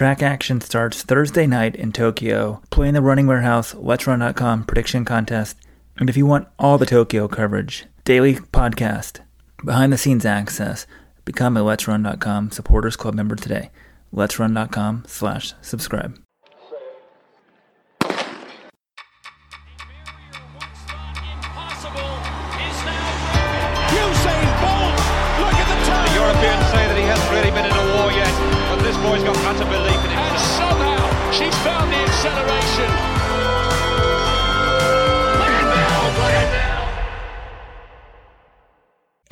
track action starts Thursday night in Tokyo. Play in the Running Warehouse, Let'sRun.com prediction contest. And if you want all the Tokyo coverage, daily podcast, behind the scenes access, become a Let'sRun.com supporters club member today. Let'sRun.com slash subscribe.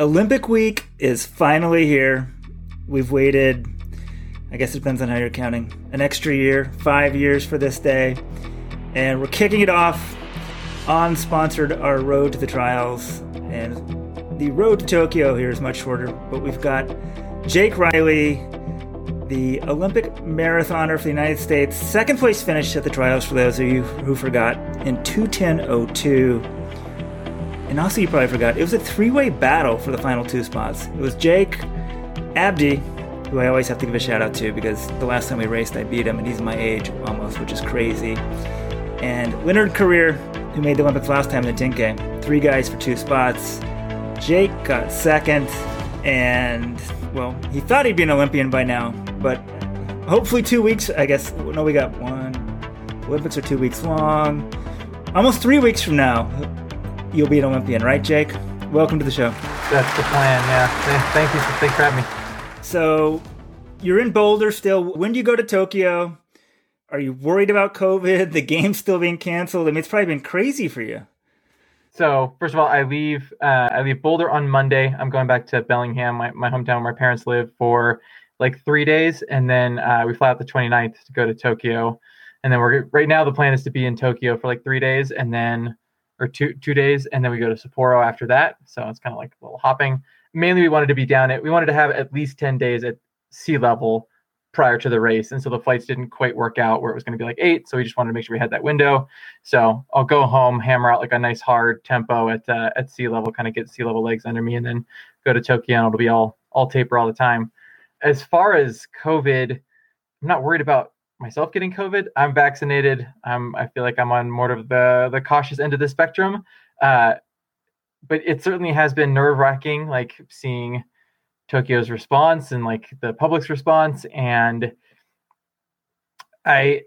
Olympic week is finally here. We've waited, I guess it depends on how you're counting, an extra year, five years for this day. And we're kicking it off on sponsored our road to the trials. And the road to Tokyo here is much shorter, but we've got Jake Riley, the Olympic marathoner for the United States, second place finish at the trials for those of you who forgot in 210.02. And also, you probably forgot, it was a three way battle for the final two spots. It was Jake, Abdi, who I always have to give a shout out to because the last time we raced, I beat him, and he's my age almost, which is crazy. And Leonard Korir, who made the Olympics last time in the 10K. Three guys for two spots. Jake got second, and, well, he thought he'd be an Olympian by now, but hopefully two weeks, I guess. No, we got one. Olympics are two weeks long. Almost three weeks from now, you'll be an Olympian, right, Jake? Welcome to the show. That's the plan. Yeah. Thank you. Thanks for having me. So, you're in Boulder still. When do you go to Tokyo? Are you worried about COVID? The game's still being canceled. I mean, it's probably been crazy for you. So first of all, I leave. Uh, I leave Boulder on Monday. I'm going back to Bellingham, my, my hometown where my parents live, for like three days, and then uh, we fly out the 29th to go to Tokyo. And then we're right now the plan is to be in Tokyo for like three days, and then or two two days, and then we go to Sapporo after that. So it's kind of like a little hopping. Mainly, we wanted to be down at we wanted to have at least 10 days at sea level prior to the race. And so the flights didn't quite work out where it was going to be like eight. So we just wanted to make sure we had that window. So I'll go home, hammer out like a nice hard tempo at uh, at sea level, kind of get sea level legs under me, and then go to Tokyo and it'll be all all taper all the time. As far as COVID, I'm not worried about myself getting COVID. I'm vaccinated. I'm I feel like I'm on more of the the cautious end of the spectrum. Uh, but it certainly has been nerve wracking, like seeing Tokyo's response and like the public's response. And I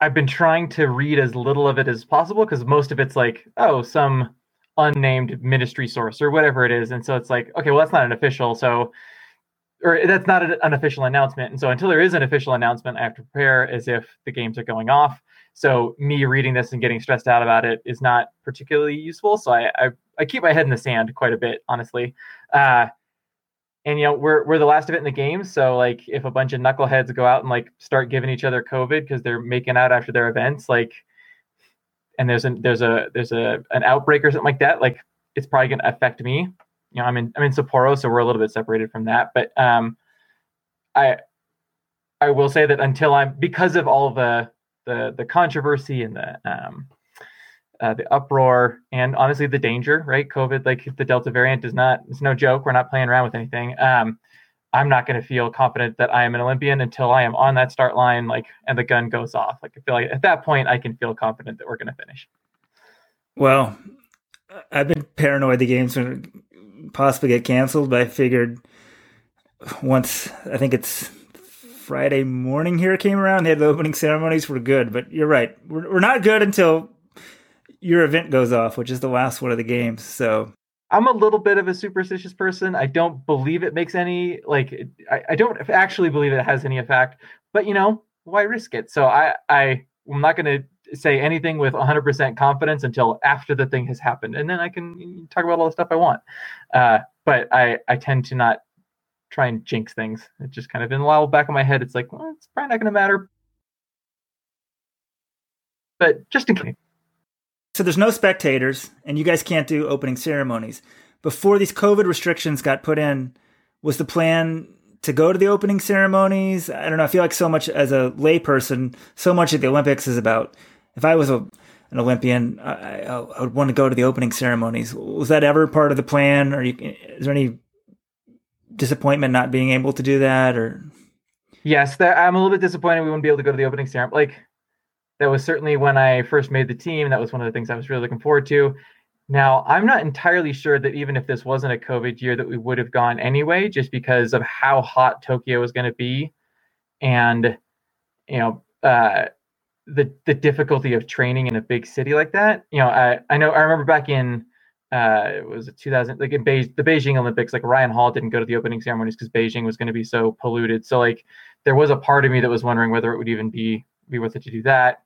I've been trying to read as little of it as possible because most of it's like, oh, some unnamed ministry source or whatever it is. And so it's like, okay, well, that's not an official. So, or that's not an official announcement. And so until there is an official announcement, I have to prepare as if the games are going off. So me reading this and getting stressed out about it is not particularly useful. So I, I, I keep my head in the sand quite a bit, honestly. Uh, and you know we're we're the last of it in the game so like if a bunch of knuckleheads go out and like start giving each other covid because they're making out after their events like and there's an there's a there's a an outbreak or something like that like it's probably going to affect me you know i'm in i'm in sapporo so we're a little bit separated from that but um i i will say that until i'm because of all the the the controversy and the um uh, the uproar and honestly the danger right? Covid like the delta variant is not it's no joke we're not playing around with anything um i'm not going to feel confident that i am an olympian until i am on that start line like and the gun goes off. Like i feel like at that point i can feel confident that we're going to finish. Well, I've been paranoid the games possibly get canceled, but I figured once I think it's Friday morning here came around, they had the opening ceremonies. We're good, but you're right. We're, we're not good until your event goes off, which is the last one of the games. So i'm a little bit of a superstitious person i don't believe it makes any like i, I don't actually believe it has any effect but you know why risk it so i i i'm not going to say anything with 100% confidence until after the thing has happened and then i can talk about all the stuff i want uh, but i i tend to not try and jinx things it just kind of in the back of my head it's like well, it's probably not going to matter but just in case So there's no spectators, and you guys can't do opening ceremonies. Before these COVID restrictions got put in, was the plan to go to the opening ceremonies? I don't know. I feel like so much as a layperson, so much of the Olympics is about. If I was a, an Olympian, I, I, would want to go to the opening ceremonies. Was that ever part of the plan? Or you, is there any disappointment not being able to do that? Or Yes, that, I'm a little bit disappointed we wouldn't be able to go to the opening ceremony. Like that was certainly when I first made the team. That was one of the things I was really looking forward to. Now, I'm not entirely sure that even if this wasn't a COVID year, that we would have gone anyway, just because of how hot Tokyo was going to be, and you know, uh, the the difficulty of training in a big city like that. You know, I I know I remember back in uh, it was 2000 like in Be- the Beijing Olympics, like Ryan Hall didn't go to the opening ceremonies because Beijing was going to be so polluted. So like there was a part of me that was wondering whether it would even be be worth it to do that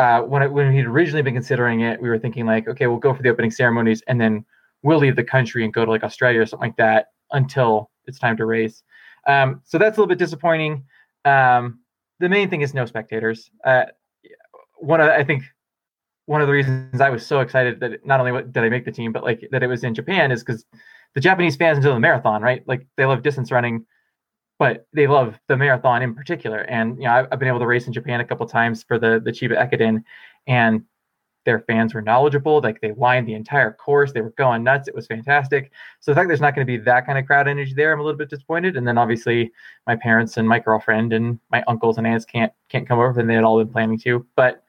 uh, when it, when he'd originally been considering it, we were thinking like, okay, we'll go for the opening ceremonies and then we'll leave the country and go to like Australia or something like that until it's time to race. Um, so that's a little bit disappointing. Um, the main thing is no spectators. Uh, one of I think one of the reasons I was so excited that not only did I make the team, but like that it was in Japan is because the Japanese fans into the marathon, right? Like they love distance running but they love the marathon in particular. And you know, I've, I've been able to race in Japan a couple times for the the Chiba Ekiden, and their fans were knowledgeable. Like they lined the entire course, they were going nuts. It was fantastic. So the fact there's not going to be that kind of crowd energy there, I'm a little bit disappointed. And then obviously my parents and my girlfriend and my uncles and aunts can't can't come over, and they had all been planning to. But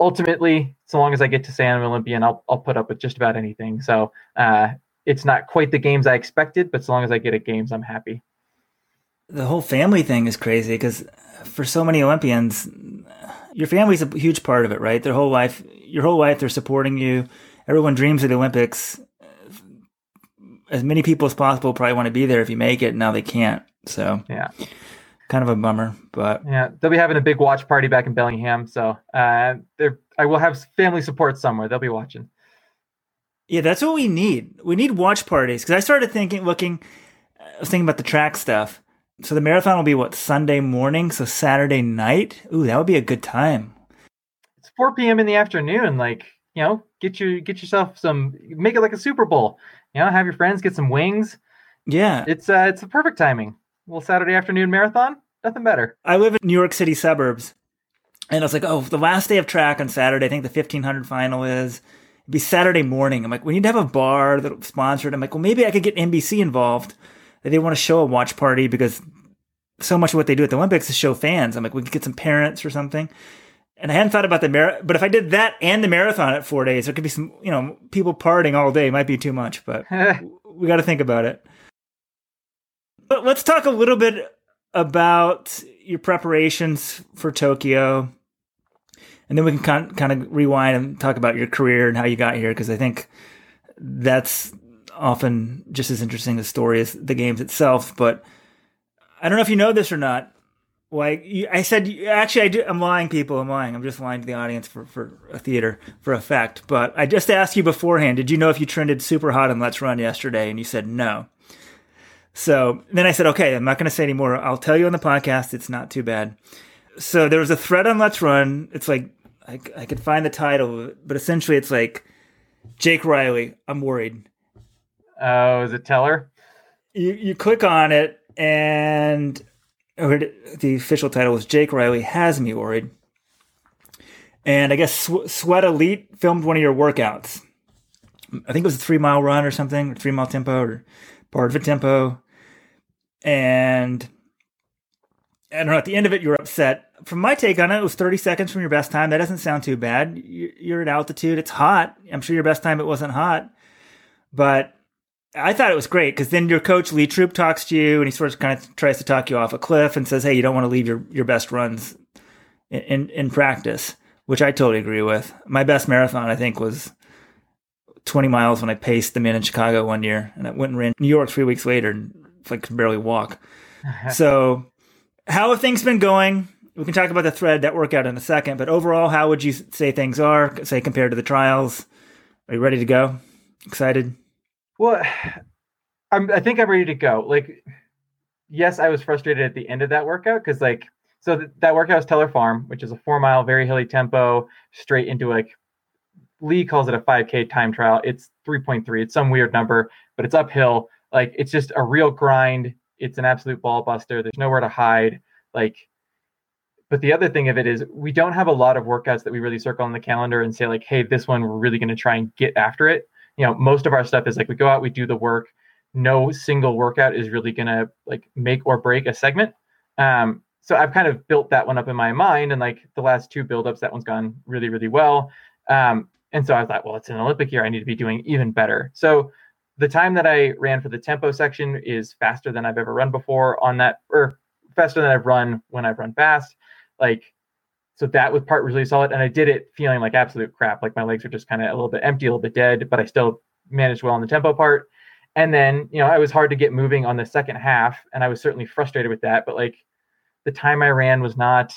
ultimately, so long as I get to say I'm an Olympian, I'll I'll put up with just about anything. So uh, it's not quite the games I expected, but so long as I get at games, I'm happy the whole family thing is crazy because for so many Olympians, your family's a huge part of it, right? Their whole life, your whole life, they're supporting you. Everyone dreams of the Olympics. As many people as possible probably want to be there if you make it. Now they can't. So yeah, kind of a bummer. But yeah, they'll be having a big watch party back in Bellingham. So uh, there, I will have family support somewhere. They'll be watching. Yeah, that's what we need. We need watch parties because I started thinking, looking, I was thinking about the track stuff so the marathon will be what Sunday morning, so Saturday night. Ooh, that would be a good time. It's 4 p.m. in the afternoon. Like you know, get you get yourself some, make it like a Super Bowl. You know, have your friends get some wings. Yeah, it's uh, it's the perfect timing. Little Saturday afternoon marathon, nothing better. I live in New York City suburbs, and I was like, oh, the last day of track on Saturday. I think the 1500 final is. It'd be Saturday morning. I'm like, we need to have a bar that sponsored. I'm like, well, maybe I could get NBC involved they want to show a watch party because so much of what they do at the Olympics is show fans. I'm like, we could get some parents or something. And I hadn't thought about the marathon, but if I did that and the marathon at four days, there could be some, you know, people partying all day. It might be too much, but we got to think about it. But let's talk a little bit about your preparations for Tokyo. And then we can kind kind of rewind and talk about your career and how you got here, because I think that's often just as interesting a story as the games itself. But I don't know if you know this or not. Like I said, actually, I do, I'm lying, people. I'm lying. I'm just lying to the audience for, for a theater for effect. But I just asked you beforehand. Did you know if you trended super hot on Let's Run yesterday? And you said no. So then I said, okay, I'm not going to say anymore. I'll tell you on the podcast. It's not too bad. So there was a thread on Let's Run. It's like I, I could find the title, but essentially it's like Jake Riley. I'm worried. Oh, is it Teller? You you click on it, and oh, the official title was Jake Riley has me worried. And I guess Sweat Elite filmed one of your workouts. I think it was a three mile run or something, or three mile tempo, or part of a tempo. And I don't know. At the end of it, you were upset. From my take on it, it was 30 seconds from your best time. That doesn't sound too bad. You're at altitude. It's hot. I'm sure your best time it wasn't hot, but I thought it was great because then your coach Lee Troop talks to you and he sort of kind of tries to talk you off a cliff and says, "Hey, you don't want to leave your, your best runs in, in, in practice," which I totally agree with. My best marathon, I think, was 20 miles when I paced them in in Chicago one year, and I went and ran New York three weeks later and like could barely walk. so, how have things been going? We can talk about the thread that workout in a second, but overall, how would you say things are? Say compared to the trials, are you ready to go? Excited? Well, I'm, I think I'm ready to go. Like, yes, I was frustrated at the end of that workout because, like, so th- that workout was Teller Farm, which is a four mile, very hilly tempo, straight into like Lee calls it a 5K time trial. It's 3.3. It's some weird number, but it's uphill. Like, it's just a real grind. It's an absolute ball buster. There's nowhere to hide. Like, but the other thing of it is we don't have a lot of workouts that we really circle on the calendar and say like, hey, this one we're really going to try and get after it you know most of our stuff is like we go out we do the work no single workout is really gonna like make or break a segment Um, so I've kind of built that one up in my mind, and like the last two buildups, that one's gone really, really well. Um, and so I thought, well, it's an Olympic year. I need to be doing even better. So the time that I ran for the tempo section is faster than I've ever run before on that, or faster than I've run when I've run fast. Like, so that was part really solid. And I did it feeling like absolute crap. Like my legs were just kind of a little bit empty, a little bit dead, but I still managed well on the tempo part. And then, you know, I was hard to get moving on the second half, and I was certainly frustrated with that. But like the time I ran was not,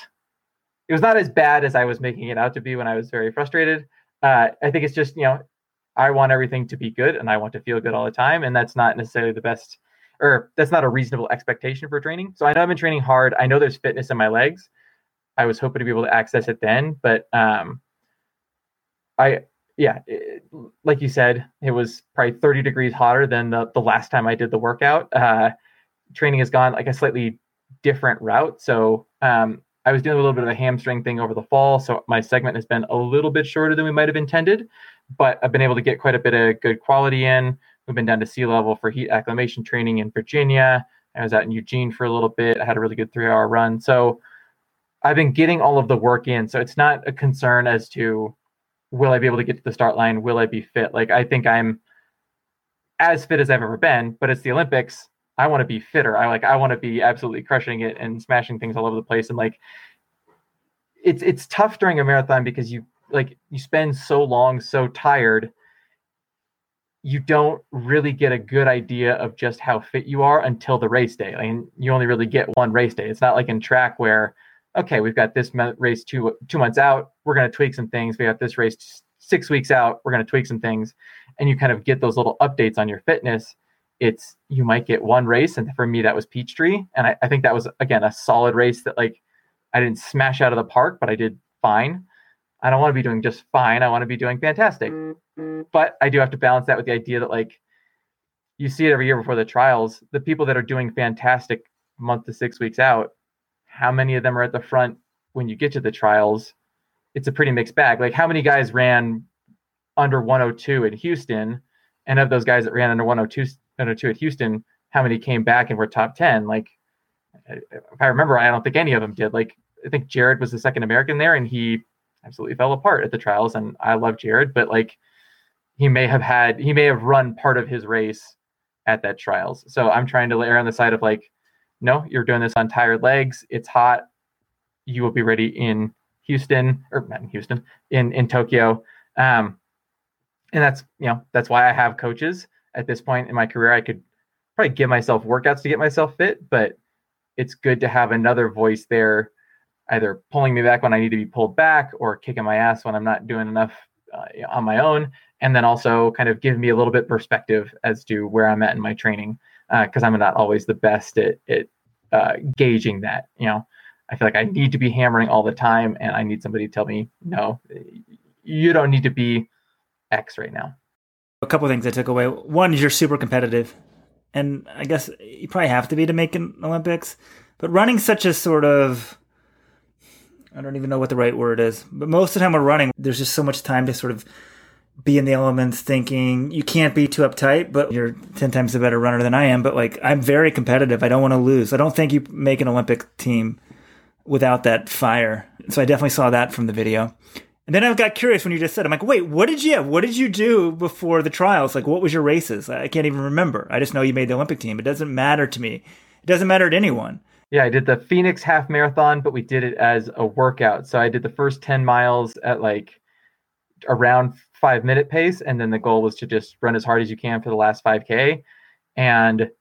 it was not as bad as I was making it out to be when I was very frustrated. Uh, I think it's just, you know, I want everything to be good and I want to feel good all the time. And that's not necessarily the best, or that's not a reasonable expectation for training. So I know I've been training hard. I know there's fitness in my legs. I was hoping to be able to access it then, but um, I, yeah, it, like you said, it was probably 30 degrees hotter than the, the last time I did the workout. Uh, training has gone like a slightly different route. So um, I was doing a little bit of a hamstring thing over the fall. So my segment has been a little bit shorter than we might have intended, but I've been able to get quite a bit of good quality in. We've been down to sea level for heat acclimation training in Virginia. I was out in Eugene for a little bit. I had a really good three hour run. So I've been getting all of the work in. So it's not a concern as to will I be able to get to the start line? Will I be fit? Like I think I'm as fit as I've ever been, but it's the Olympics. I want to be fitter. I like I want to be absolutely crushing it and smashing things all over the place. And like it's it's tough during a marathon because you like you spend so long so tired you don't really get a good idea of just how fit you are until the race day. I mean, you only really get one race day. It's not like in track where, okay, we've got this race two two months out. We're going to tweak some things. We got this race six weeks out. We're going to tweak some things, and you kind of get those little updates on your fitness it's you might get one race and for me that was peachtree and I, I, think that was again a solid race that like i didn't smash out of the park but i did fine i don't want to be doing just fine i want to be doing fantastic but i do have to balance that with the idea that like you see it every year before the trials the people that are doing fantastic month to six weeks out how many of them are at the front when you get to the trials it's a pretty mixed bag like how many guys ran under 102 in houston and of those guys that ran under 102 102 at Houston, how many came back and were top 10? Like, if I remember, I don't think any of them did. Like, I think Jared was the second American there, and he absolutely fell apart at the trials. And I love Jared, but like, he may have had, he may have run part of his race at that trials. So I'm trying to err on the side of like, no, you're doing this on tired legs. It's hot. You will be ready in Houston or not in Houston, in in Tokyo. Um, and that's you know that's why I have coaches at this point in my career. I could probably give myself workouts to get myself fit, but it's good to have another voice there, either pulling me back when I need to be pulled back or kicking my ass when I'm not doing enough uh, on my own. And then also kind of give me a little bit perspective as to where I'm at in my training, because uh, I'm not always the best at, at uh, gauging that. You know, I feel like I need to be hammering all the time, and I need somebody to tell me, no, you don't need to be X right now. A couple things I took away. One is you're super competitive, and I guess you probably have to be to make an Olympics. But running such a sort of I don't even know what the right word is, but most of the time we're running, there's just so much time to sort of be in the elements thinking you can't be too uptight, but you're 10 times a better runner than I am. But like, I'm very competitive. I don't want to lose. I don't think you make an Olympic team without that fire. So I definitely saw that from the video. And then I got curious when you just said, I'm like, wait, what did you, what did you do before the trials? Like, what was your races? I can't even remember. I just know you made the Olympic team. It doesn't matter to me. It doesn't matter to anyone. Yeah, I did the Phoenix half marathon, but we did it as a workout. So I did the first 10 miles at like around five minute pace. And then the goal was to just run as hard as you can for the last 5K. And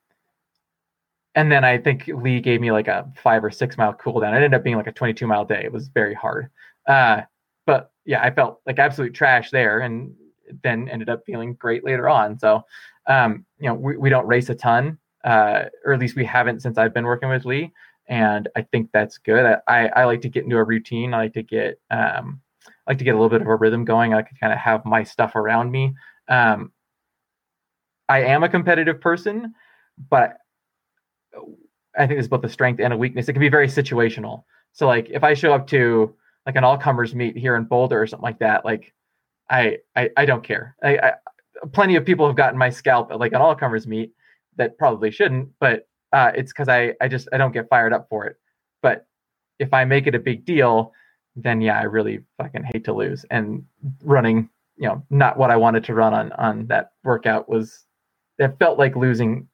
and then I think Lee gave me like a five or six mile cool down. It ended up being like a 22 mile day. It was very hard. Uh, but yeah, I felt like absolute trash there, and then ended up feeling great later on. So, um, you know, we, we don't race a ton, uh, or at least we haven't since I've been working with Lee, and I think that's good. I, I like to get into a routine. I like to get um, I like to get a little bit of a rhythm going. I like to kind of have my stuff around me. Um, I am a competitive person, but I think it's both a strength and a weakness. It can be very situational. So, like, if I show up to like an all comers meet here in Boulder or something like that, like I I, I don't care. I, I plenty of people have gotten my scalp at like an all comers meet that probably shouldn't, but uh, it's because I I just I don't get fired up for it. But if I make it a big deal, then yeah, I really fucking hate to lose. And running, you know, not what I wanted to run on on that workout was it felt like losing.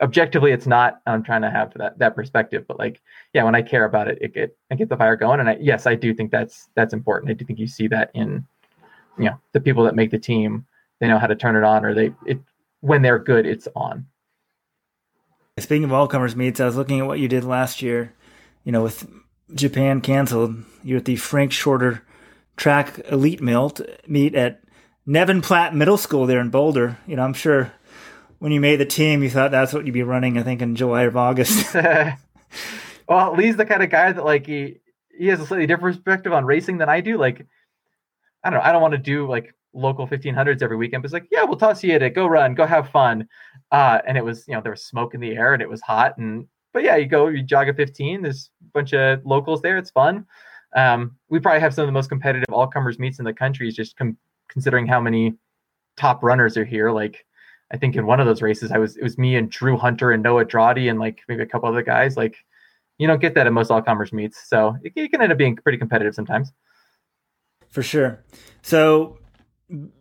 Objectively it's not. I'm trying to have that that perspective but like yeah when i care about it it get i get the fire going. And i yes i do think that's that's important. I do think you see that in you know the people that make the team. They know how to turn it on or they it when they're good it's on speaking of all comers meets i was looking at what you did last year you know with japan canceled you're at the frank shorter track elite Milt meet at nevin platt middle school there in boulder you know i'm sure when you made the team, you thought that's what you'd be running. I think in July or August. well, Lee's the kind of guy that like he he has a slightly different perspective on racing than I do. Like, I don't know. I don't want to do like local 1500s every weekend. But it's like, yeah, we'll toss you at it. Go run. Go have fun. Uh, and it was, you know, there was smoke in the air and it was hot. And but yeah, you go, you jog a 15. There's a bunch of locals there. It's fun. Um, we probably have some of the most competitive all comers meets in the country. Just com- considering how many top runners are here. Like I think in one of those races, I was it was me and Drew Hunter and Noah Droddy and like maybe a couple other guys. Like you don't get that at most all comers meets, so it, it, can end up being pretty competitive sometimes. For sure. So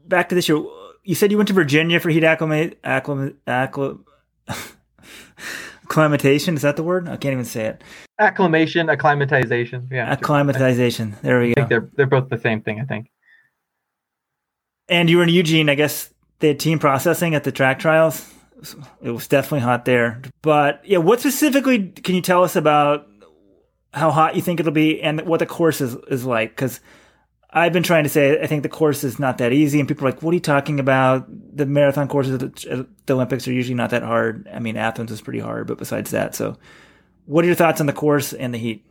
back to this year, you said you went to Virginia for heat acclimate, acclimate, acclim, acclimatation. Is that the word? I can't even say it. Acclimation, acclimatization. Yeah, acclimatization. There we go. they're they're both the same thing. I think. And you were in Eugene, I guess they had team processing at the track trials. It was definitely hot there. But yeah, what specifically can you tell us about how hot you think it'll be and what the course is, is like? Because I've been trying to say I think the course is not that easy, and people are like, "What are you talking about? The marathon courses at the, Olympics are usually not that hard. I mean, Athens is pretty hard, but besides that, so what are your thoughts on the course and the heat?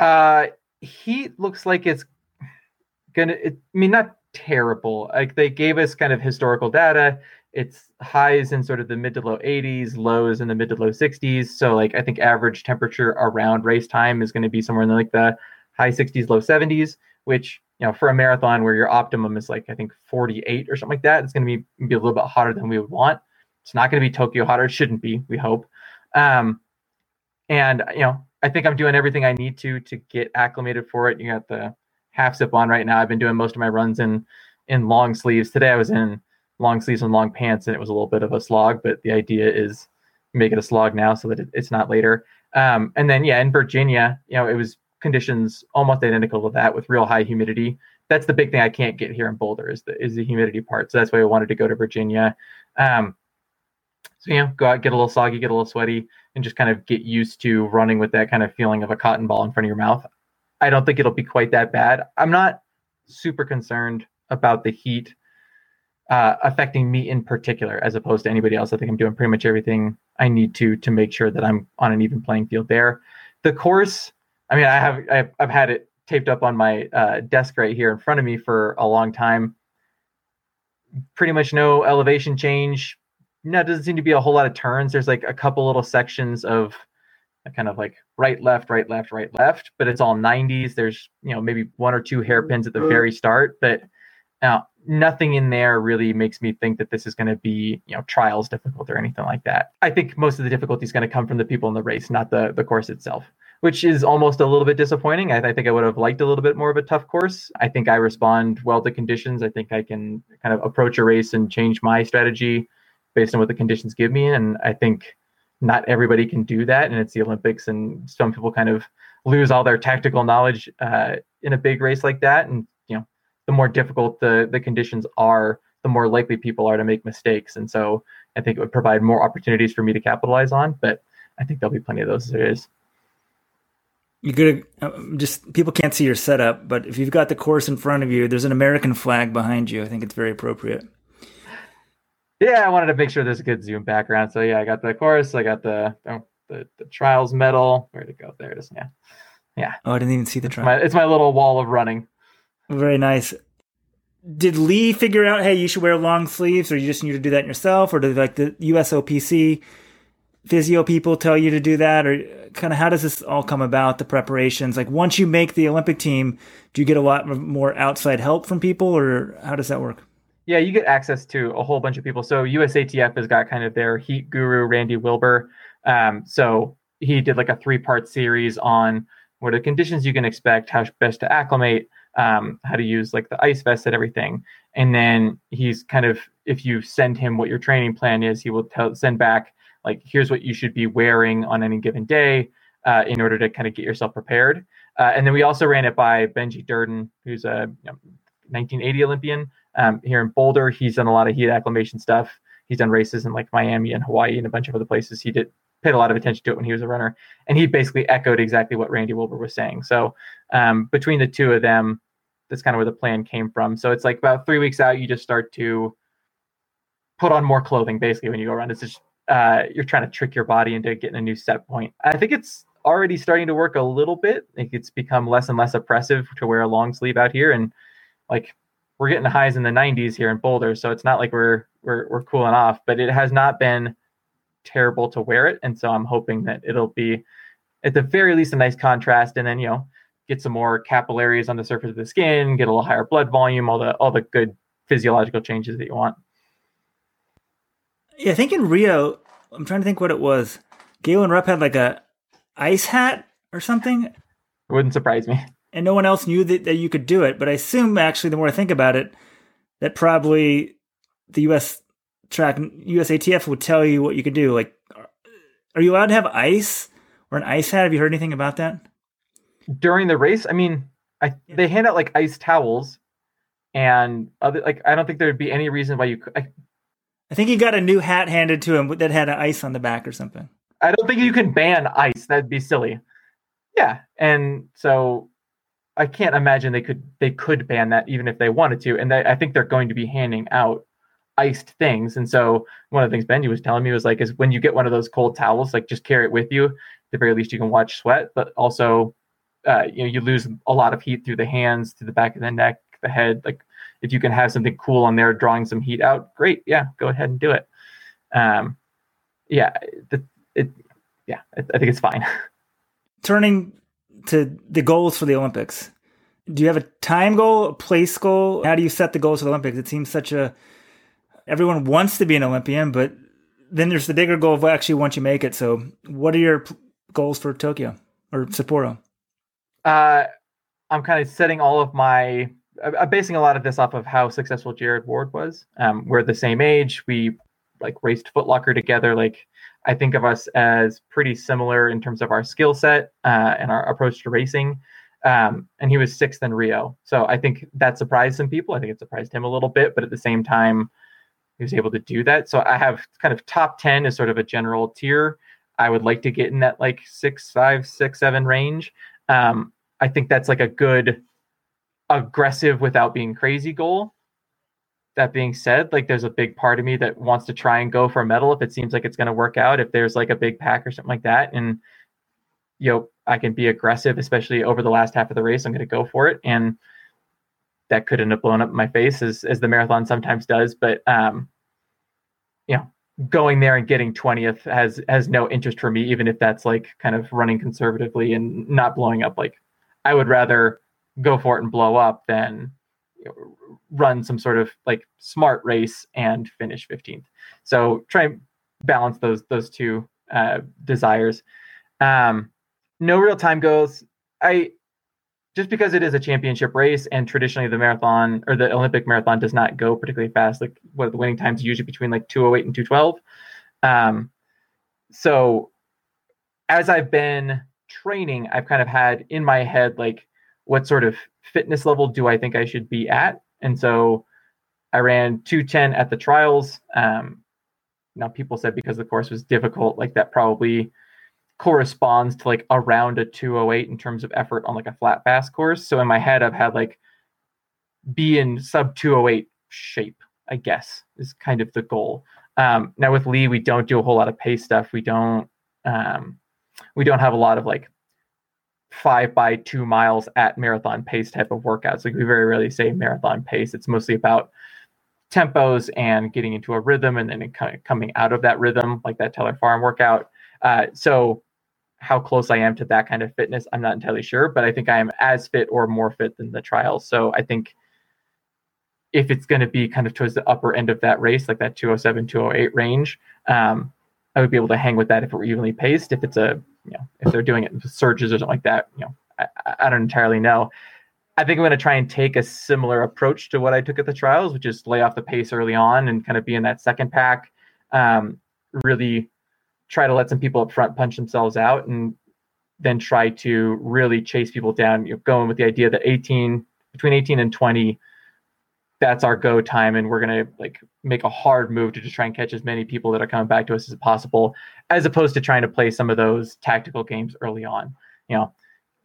Uh, heat looks like it's gonna. I mean, not terrible. Like they gave us kind of historical data. It's highs in sort of the mid to low 80s, lows in the mid to low 60s. So like I think average temperature around race time is going to be somewhere in like the high 60s, low 70s, which you know for a marathon where your optimum is like I think 48 or something like that, it's going to be be a little bit hotter than we would want. It's not going to be Tokyo hotter. It shouldn't be. We hope. Um, and you know I think I'm doing everything I need to to get acclimated for it. You got the half zip on right now. I've been doing most of my runs in in long sleeves. Today I was in long sleeves and long pants, and it was a little bit of a slog. But the idea is make it a slog now so that it's not later. Um, and then yeah, in Virginia, you know, it was conditions almost identical to that with real high humidity. That's the big thing I can't get here in Boulder is the is the humidity part. So that's why I wanted to go to Virginia. Um, so you know, go out, get a little soggy, get a little sweaty, and just kind of get used to running with that kind of feeling of a cotton ball in front of your mouth. I don't think it'll be quite that bad. I'm not super concerned about the heat uh, affecting me in particular, as opposed to anybody else. I think I'm doing pretty much everything I need to to make sure that I'm on an even playing field there. The course, I mean, I have I've, I've had it taped up on my uh, desk right here in front of me for a long time. Pretty much no elevation change. No, it doesn't seem to be a whole lot of turns. There's like a couple little sections of kind of like right, left, right, left, right, left, but it's all 90s. There's, you know, maybe one or two hairpins at the very start, but now nothing in there really makes me think that this is going to be, you know, trials difficult or anything like that. I think most of the difficulty is going to come from the people in the race, not the the course itself, which is almost a little bit disappointing. I, I think I would have liked a little bit more of a tough course. I think I respond well to conditions. I think I can kind of approach a race and change my strategy based on what the conditions give me, and I think not everybody can do that, and it's the Olympics, and some people kind of lose all their tactical knowledge uh, in a big race like that. And you know, the more difficult the the conditions are, the more likely people are to make mistakes. And so, I think it would provide more opportunities for me to capitalize on. But I think there'll be plenty of those as it is. You could uh, just people can't see your setup, but if you've got the course in front of you, there's an American flag behind you. I think it's very appropriate yeah, I wanted to make sure there's a good zoom background. So yeah, I got the course, I got the oh, the, the trials medal. Where to go? There it is. Yeah, yeah. Oh, I didn't even see the trial. It's, it's my little wall of running. Very nice. Did Lee figure out, hey, you should wear long sleeves, or you just need to do that yourself, or did like the USOPC physio people tell you to do that, or kind of how does this all come about? The preparations, like once you make the Olympic team, do you get a lot more outside help from people, or how does that work? Yeah, you get access to a whole bunch of people. So USATF has got kind of their heat guru, Randy Wilber Um, so he did like a three part series on what are the conditions you can expect, how best to acclimate, um, how to use like the ice vest and everything. And then he's kind of, if you send him what your training plan is, he will tell, send back like, here's what you should be wearing on any given day uh, in order to kind of get yourself prepared. Uh, and then we also ran it by Benji Durden, who's a you know, 1980 Olympian um, here in Boulder. He's done a lot of heat acclimation stuff. He's done races in like Miami and Hawaii and a bunch of other places. He did paid a lot of attention to it when he was a runner, and he basically echoed exactly what Randy Wilber was saying. So um, between the two of them, that's kind of where the plan came from. So it's like about three weeks out, you just start to put on more clothing. Basically, when you go around, it's just uh, you're trying to trick your body into getting a new set point. I think it's already starting to work a little bit. Think it's become less and less oppressive to wear a long sleeve out here, and like we're getting highs in the 90s here in Boulder, so it's not like we're we're we're cooling off, but it has not been terrible to wear it, and so I'm hoping that it'll be at the very least a nice contrast, and then you know get some more capillaries on the surface of the skin, get a little higher blood volume, all the all the good physiological changes that you want. Yeah, I think in Rio, I'm trying to think what it was. Galen Rupp had like a ice hat or something. It wouldn't surprise me. And no one else knew that, that you could do it. But I assume actually the more I think about it, that probably the US track USATF would tell you what you could do. Like are you allowed to have ice or an ice hat? Have you heard anything about that? During the race? I mean, I yeah. they hand out like ice towels and other like I don't think there would be any reason why you could I, I think he got a new hat handed to him that had an ice on the back or something. I don't think you can ban ice. That'd be silly. Yeah, and so I can't imagine they could they could ban that even if they wanted to. And they, I think they're going to be handing out iced things. And so one of the things Benji was telling me was like, is when you get one of those cold towels, like just carry it with you. At the very least, you can watch sweat, but also, uh, you know, you lose a lot of heat through the hands, through the back of the neck, the head. Like if you can have something cool on there, drawing some heat out, great. Yeah, go ahead and do it. Um, yeah, the, it, yeah, I, I think it's fine. Turning to the goals for the Olympics, do you have a time goal, a place goal? How do you set the goals for the Olympics? It seems such a everyone wants to be an Olympian, but then there's the bigger goal of actually once you make it. So, what are your goals for Tokyo or Sapporo? Uh, I'm kind of setting all of my. I'm basing a lot of this off of how successful Jared Ward was. Um, we're the same age. We like raced Footlocker together. Like I think of us as pretty similar in terms of our skill set uh, and our approach to racing. Um, and he was sixth in Rio, so I think that surprised some people. I think it surprised him a little bit, but at the same time, he was able to do that. So I have kind of top 10 is sort of a general tier. I would like to get in that like six, five, six, seven range. Um, I think that's like a good aggressive without being crazy goal. That being said, like there's a big part of me that wants to try and go for a medal if it seems like it's going to work out. If there's like a big pack or something like that, and you know I can be aggressive, especially over the last half of the race, I'm going to go for it. And that could end up blowing up my face as as the marathon sometimes does. But um, you know, going there and getting 20th has has no interest for me, even if that's like kind of running conservatively and not blowing up. Like I would rather go for it and blow up than you know, run some sort of like smart race and finish 15th. So try and balance those those two uh, desires. Um, no real time goals. I just because it is a championship race and traditionally the marathon or the Olympic marathon does not go particularly fast. Like what the winning times usually between like 208 and 212. Um, so as I've been training, I've kind of had in my head like what sort of fitness level do I think I should be at? And so I ran 210 at the trials. Um, now people said because the course was difficult, like that probably corresponds to like around a 208 in terms of effort on like a flat fast course. So in my head, I've had like be in sub 208 shape, I guess, is kind of the goal. Um, now with Lee, we don't do a whole lot of pace stuff. We don't um, we don't have a lot of like five by two miles at marathon pace type of workouts. Like we very rarely say marathon pace. It's mostly about tempos and getting into a rhythm and then kind of coming out of that rhythm, like that Teller Farm workout. Uh, so how close I am to that kind of fitness, I'm not entirely sure, but I think I am as fit or more fit than the trials. So I think if it's going to be kind of towards the upper end of that race, like that 207, 208 range, um, I would be able to hang with that if it were evenly paced. If it's a you know if they're doing it in surges or something like that. You know, I, I don't entirely know. I think I'm going to try and take a similar approach to what I took at the trials, which is lay off the pace early on and kind of be in that second pack. Um, really try to let some people up front punch themselves out and then try to really chase people down. You know, going with the idea that 18 between 18 and 20, that's our go time, and we're gonna like make a hard move to just try and catch as many people that are coming back to us as possible, as opposed to trying to play some of those tactical games early on. You know,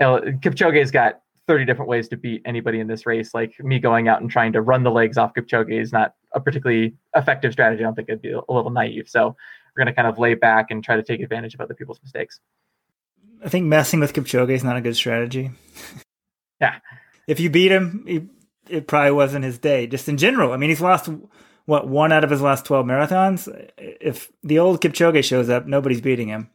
Kipchoge's got 30 different ways to beat anybody in this race. Like me going out and trying to run the legs off Kipchoge is not a particularly effective strategy. I don't think it'd be a little naive. So we're going to kind of lay back and try to take advantage of other people's mistakes. I think messing with Kipchoge is not a good strategy. yeah. If you beat him, it probably wasn't his day. Just in general. I mean, he's lost what one out of his last 12 marathons. If the old Kipchoge shows up, nobody's beating him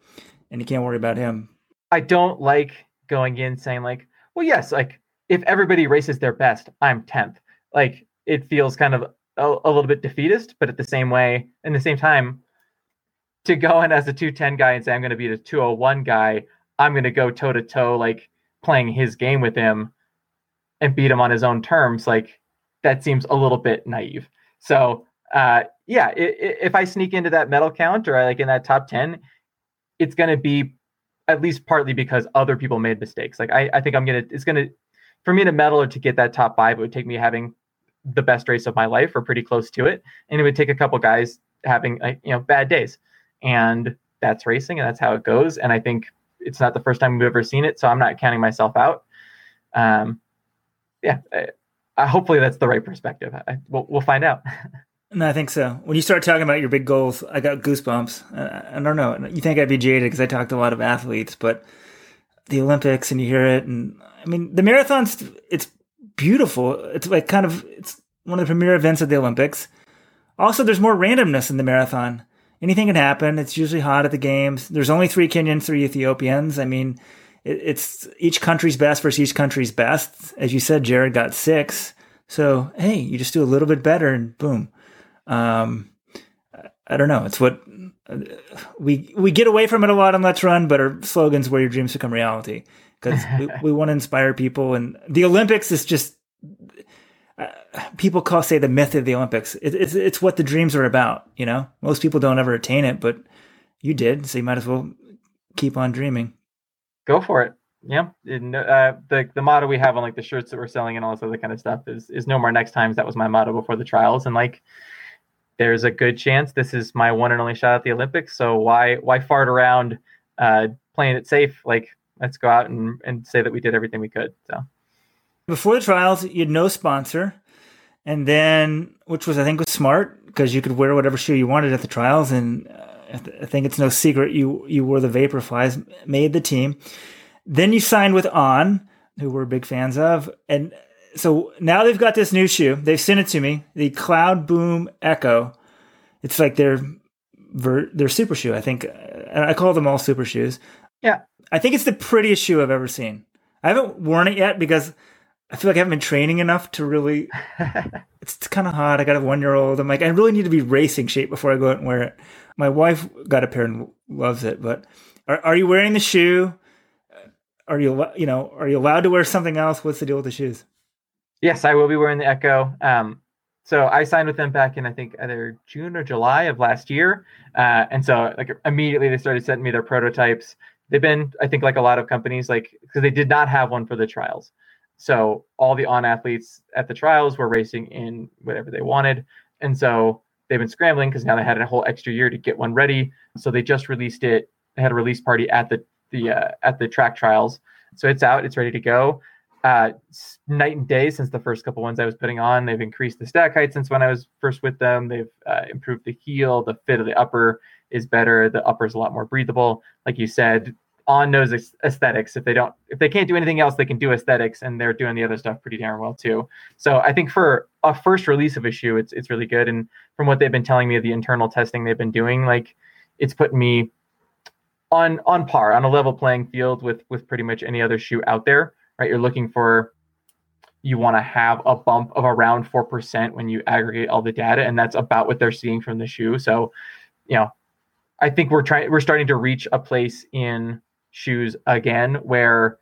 and you can't worry about him. I don't like going in saying like, well, yes, like if everybody races their best, I'm 10th. Like it feels kind of a, a, little bit defeatist, but at the same way, in the same time, to go in as a 210 guy and say I'm going to be the 201 guy, I'm going to go toe to toe, like playing his game with him and beat him on his own terms. Like that seems a little bit naive. So, uh, yeah, it, it, if I sneak into that medal count or like in that top 10, it's going to be at least partly because other people made mistakes. Like I, I think I'm gonna it's gonna for me to medal or to get that top five, it would take me having the best race of my life or pretty close to it. And it would take a couple guys having like, you know, bad days. And that's racing and that's how it goes. And I think it's not the first time we've ever seen it. So I'm not counting myself out. Um, yeah, I, I, hopefully that's the right perspective. I, we'll, we'll find out. No, I think so. When you start talking about your big goals, I got goosebumps. I, I don't know. You think I'd be jaded because I talked to a lot of athletes, but the Olympics and you hear it, and I mean the marathons. It's beautiful. It's like kind of it's one of the premier events of the Olympics. Also, there's more randomness in the marathon. Anything can happen. It's usually hot at the games. There's only three Kenyans, three Ethiopians. I mean, it, it's each country's best versus each country's best. As you said, Jared got six. So hey, you just do a little bit better, and boom um, I don't know. It's what we we get away from it a lot on Let's Run, but our slogans where your dreams become reality because we, we want to inspire people. And the Olympics is just uh, people call say the myth of the Olympics. It, it's it's what the dreams are about. You know, most people don't ever attain it, but you did, so you might as well keep on dreaming. Go for it. Yeah, uh, the the motto we have on like the shirts that we're selling and all this other kind of stuff is is no more next times. That was my motto before the trials, and like there's a good chance this is my one and only shot at the Olympics. So why why fart around uh, playing it safe? Like let's go out and, and say that we did everything we could. So before the trials, you had no sponsor, and then which was I think was smart because you could wear whatever shoe you wanted at the trials, and uh, I think it's no secret you you wore the Vaporflies, made the team. Then you signed with On, who we're big fans of, and so now they've got this new shoe. They've sent it to me, the Cloudboom Echo. It's like their their super shoe. I think uh, And I call them all super shoes. Yeah, I think it's the prettiest shoe I've ever seen. I haven't worn it yet because I feel like I haven't been training enough to really. it's, it's kind of hot. I got a one year old. I'm like, I really need to be racing shape before I go out and wear it. My wife got a pair and loves it. But are, are you wearing the shoe? Are you you know are you allowed to wear something else? What's the deal with the shoes? Yes, I will be wearing the Echo. Um, so I signed with them back in I think either June or July of last year, uh, and so like immediately they started sending me their prototypes. They've been, I think, like a lot of companies, like because they did not have one for the trials. So all the on athletes at the trials were racing in whatever they wanted, and so they've been scrambling because now they had a whole extra year to get one ready. So they just released it. They had a release party at the the uh, at the track trials. So it's out. It's ready to go uh, night and day since the first couple ones I was putting on. They've increased the stack height since when I was first with them. They've uh, improved the heel. The fit of the upper is better. The upper is a lot more breathable. Like you said, on knows aesthetics. If they don't, if they can't do anything else, they can do aesthetics, and they're doing the other stuff pretty darn well too. So I think for a first release of a shoe, it's it's really good. And from what they've been telling me, of the internal testing they've been doing, like it's putting me on on par, on a level playing field with with pretty much any other shoe out there right? You're looking for you want to have a bump of around 4% when you aggregate all the data and that's about what they're seeing from the shoe so you know i think we're trying we're starting to reach a place in shoes again, where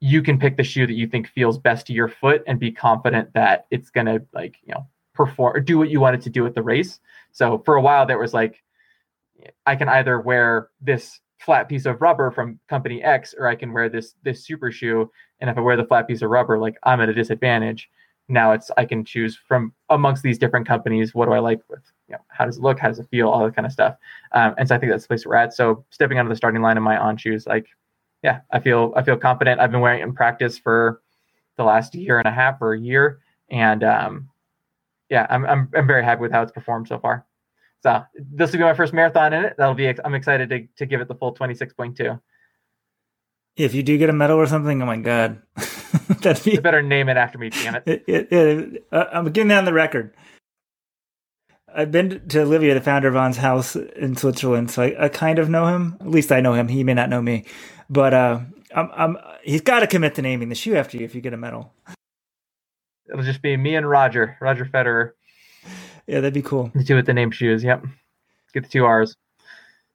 you can pick the shoe that you think feels best to your foot and be confident that it's gonna like you know perform or do what you want it to do at the race. So for a while there was like I can either wear this flat piece of rubber from company X or I can wear this this super shoe and if I wear the flat piece of rubber like I'm at a disadvantage. Now it's I can choose from amongst these different companies what do I like with you know how does it look how does it feel all that kind of stuff. Um, and so I think that's the place we're at. So stepping onto the starting line in my on shoes like yeah, I feel I feel confident. I've been wearing it in practice for the last year and a half or a year, and um, yeah, I'm, I'm I'm very happy with how it's performed so far. So this will be my first marathon in it. That'll be I'm excited to to give it the full 26.2. If you do get a medal or something, oh my god, that'd be. You better name it after me, damn it. it, it, it uh, I'm getting that on the record. I've been to Olivier, the founder of On's house in Switzerland, so I, I kind of know him. At least I know him. He may not know me, but uh, I'm, I'm, he's got to commit to naming the shoe after you if you get a medal. It'll just be me and Roger, Roger Federer. Yeah, that'd be cool. The two with the name shoes. Yep. Get the two R's.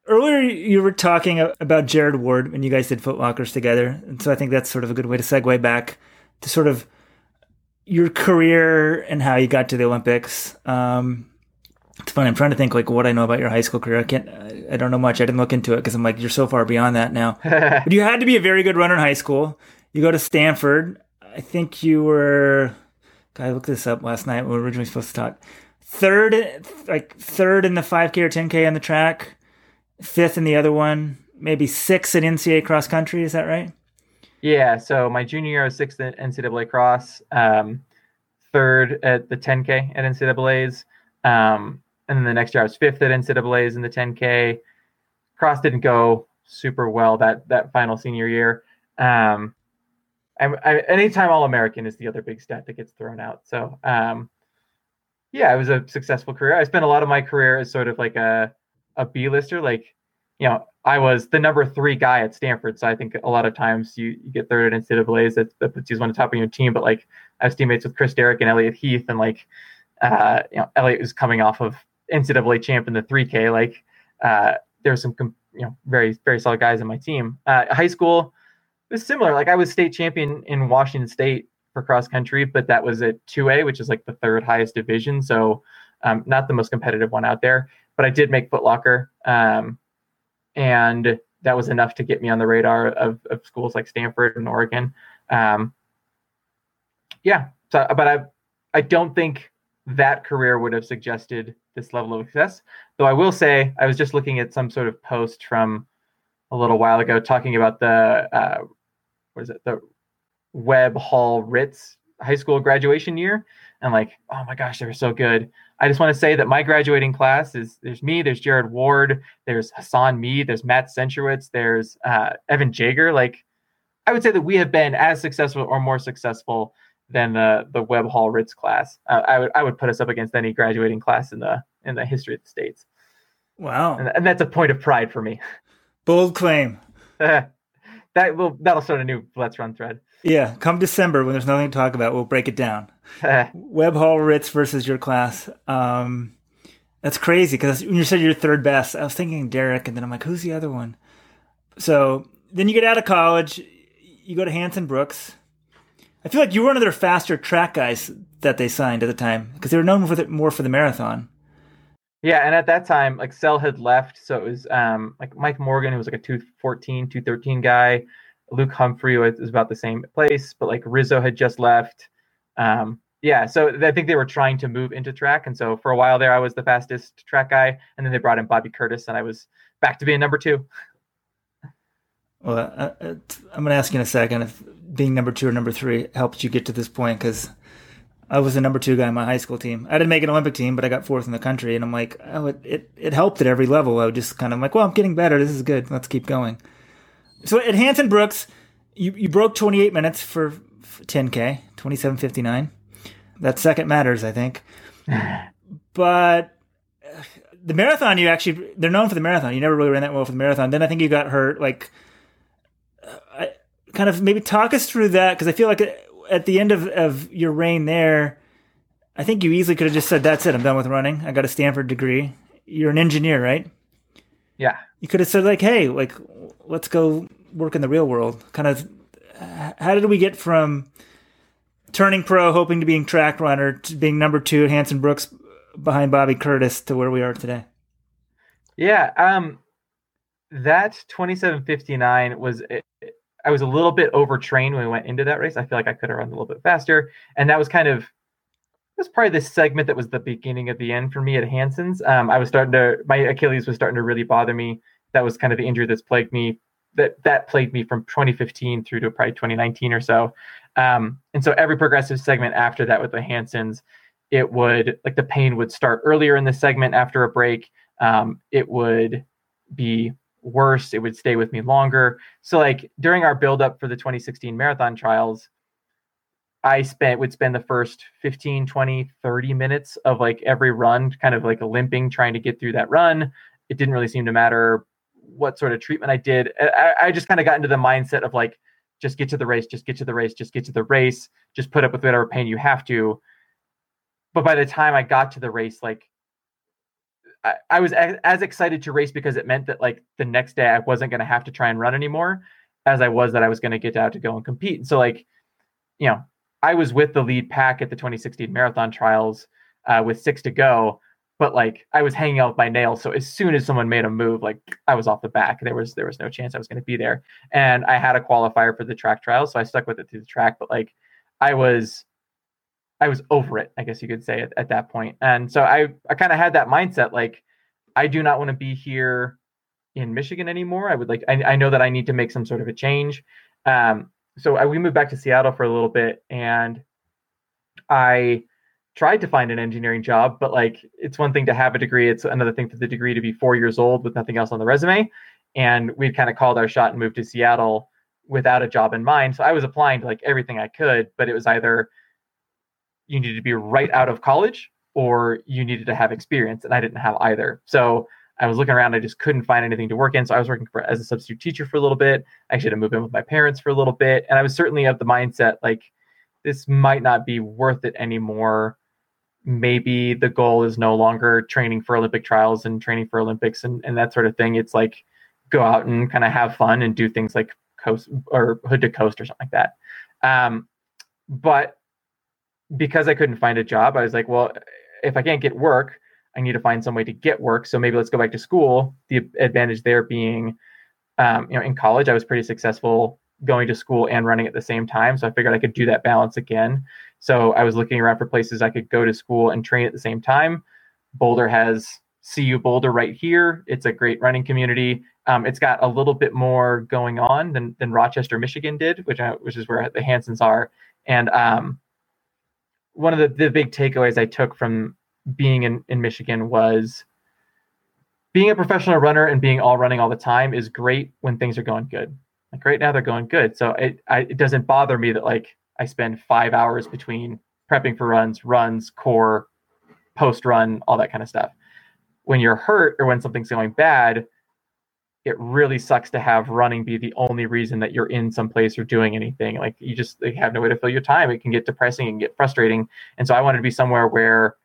Earlier, you were talking about Jared Ward when you guys did Footlockers together. And so I think that's sort of a good way to segue back to sort of your career and how you got to the Olympics. Um, it's funny. I'm trying to think like what I know about your high school career. I can't. I don't know much. I didn't look into it because I'm like you're so far beyond that now. but you had to be a very good runner in high school. You go to Stanford. I think you were. God, I looked this up last night. We were originally supposed to talk. Third, like third in the 5K or 10K on the track. Fifth in the other one. Maybe sixth at NCAA cross country. Is that right? Yeah. So my junior year, I was sixth at NCAA cross. Um, third at the 10K at NCAA's. Um, and then the next year I was fifth at NCAA's in the 10K. Cross didn't go super well that that final senior year. Um, I, I, anytime All American is the other big stat that gets thrown out. So um, yeah, it was a successful career. I spent a lot of my career as sort of like a a B lister. Like you know, I was the number three guy at Stanford, so I think a lot of times you, you get third at NCAA's that, that puts you as one the top of your team. But like I was teammates with Chris Derrick and Elliot Heath, and like uh, you know, Elliot was coming off of NCAA champ in the 3K. Like uh, there's some you know very very solid guys in my team. Uh, high school was similar. Like I was state champion in Washington State for cross country, but that was at 2A, which is like the third highest division. So um, not the most competitive one out there. But I did make Footlocker, um, and that was enough to get me on the radar of, of schools like Stanford and Oregon. Um, yeah. So, but I I don't think that career would have suggested this level of success. Though I will say, I was just looking at some sort of post from a little while ago talking about the uh, what is it the Webb Hall Ritz high school graduation year, and like, oh my gosh, they were so good. I just want to say that my graduating class is there's me, there's Jared Ward, there's Hassan Mead, there's Matt Centrowitz, there's uh, Evan Jager. Like, I would say that we have been as successful or more successful than the the Webb Hall Ritz class. Uh, I would I would put us up against any graduating class in the in the history of the states. Wow, and, and that's a point of pride for me. Bold claim. that will that'll start a new LetsRun thread. Yeah, come December when there's nothing to talk about, we'll break it down. Webb Hall Ritz versus your class. Um, that's crazy because when you said you're third best, I was thinking Derrick, and then I'm like, who's the other one? So then you get out of college, you go to Hanson Brooks I feel like you were one of their faster track guys that they signed at the time because they were known for the, more for the marathon. Yeah, and at that time, like Sell had left, so it was um, like Mike Morgan, who was like a 214, 213 guy. Luke Humphrey was, about the same place, but like Rizzo had just left. Um, yeah, so I think they were trying to move into track, and so for a while there, I was the fastest track guy, and then they brought in Bobby Curtis, and I was back to being number two. Well, uh, uh I'm going to ask you in a second if being number two or number three helped you get to this point because I was the number two guy in my high school team. I didn't make an Olympic team, but I got fourth in the country, and I'm like, oh, it it, it helped at every level. I was just kind of like, well, I'm getting better. This is good. Let's keep going. So at Hanson Brooks, you you broke 28 minutes for 10k, 27:59. That second matters, I think. but uh, the marathon, you actually they're known for the marathon. You never really ran that well for the marathon. Then I think you got hurt like uh, I, kind of maybe talk us through that because I feel like uh, at the end of, of your reign there, I think you easily could have just said, "That's it, I'm done with running. I got a Stanford degree." You're an engineer, right? Yeah. You could have said like, "Hey, like, let's go work in the real world. Kind of, how did we get from turning pro, hoping to being track runner, to being number two at Hanson Brooks behind Bobby Curtis to where we are today? Yeah, um, that 2759 was I was a little bit overtrained when we went into that race. I feel like I could have run a little bit faster, and that was kind of was probably the segment that was the beginning of the end for me at Hanson's. Um, I was starting to my Achilles was starting to really bother me. That was kind of the injury that's plagued me that that plagued me from 2015 through to probably 2019 or so. Um, and so every progressive segment after that with the Hansons, it would like the pain would start earlier in the segment after a break. Um, it would be worse. It would stay with me longer. So like during our build up for the 2016 marathon trials, I spent would spend the first 15, 20, 30 minutes of like every run kind of like limping trying to get through that run. It didn't really seem to matter what sort of treatment I did. I, I just kind of got into the mindset of like just get to the race, just get to the race, just get to the race, just put up with whatever pain you have to. But by the time I got to the race, like I, I was a, as excited to race because it meant that like the next day I wasn't going to have to try and run anymore as I was that I was going to get out to go and compete. And so like, you know, I was with the lead pack at the 2016 marathon trials uh, with six to go, but like I was hanging out with my nails. So as soon as someone made a move, like I was off the back. There was there was no chance I was going to be there. And I had a qualifier for the track trials, so I stuck with it through the track. But like I was I was over it, I guess you could say at, at that point. And so I I kind of had that mindset like I do not want to be here in Michigan anymore. I would like I, I know that I need to make some sort of a change. Um, so I, we moved back to Seattle for a little bit, and I tried to find an engineering job, but like it's one thing to have a degree, it's another thing for the degree to be four years old with nothing else on the resume. And we kind of called our shot and moved to Seattle without a job in mind. So I was applying to like everything I could, but it was either you needed to be right out of college or you needed to have experience, and I didn't have either. So I was looking around, I just couldn't find anything to work in. So I was working for as a substitute teacher for a little bit. I actually had to move in with my parents for a little bit. And I was certainly of the mindset like this might not be worth it anymore. Maybe the goal is no longer training for Olympic trials and training for Olympics and, and that sort of thing. It's like go out and kind of have fun and do things like coast or hood to coast or something like that. Um, but because I couldn't find a job, I was like, well, if I can't get work, I need to find some way to get work. So maybe let's go back to school. The advantage there being, um, you know, in college, I was pretty successful going to school and running at the same time. So I figured I could do that balance again. So I was looking around for places I could go to school and train at the same time. Boulder has CU Boulder right here. It's a great running community. Um, it's got a little bit more going on than, than Rochester, Michigan did, which I, which is where the Hansons are. And um, one of the, the big takeaways I took from being in, in Michigan was being a professional runner and being all running all the time is great when things are going good. Like right now they're going good. So it, I, it doesn't bother me that like I spend five hours between prepping for runs, runs, core, post run, all that kind of stuff. When you're hurt or when something's going bad, it really sucks to have running be the only reason that you're in some place or doing anything. Like you just like, have no way to fill your time. It can get depressing and get frustrating. And so I wanted to be somewhere where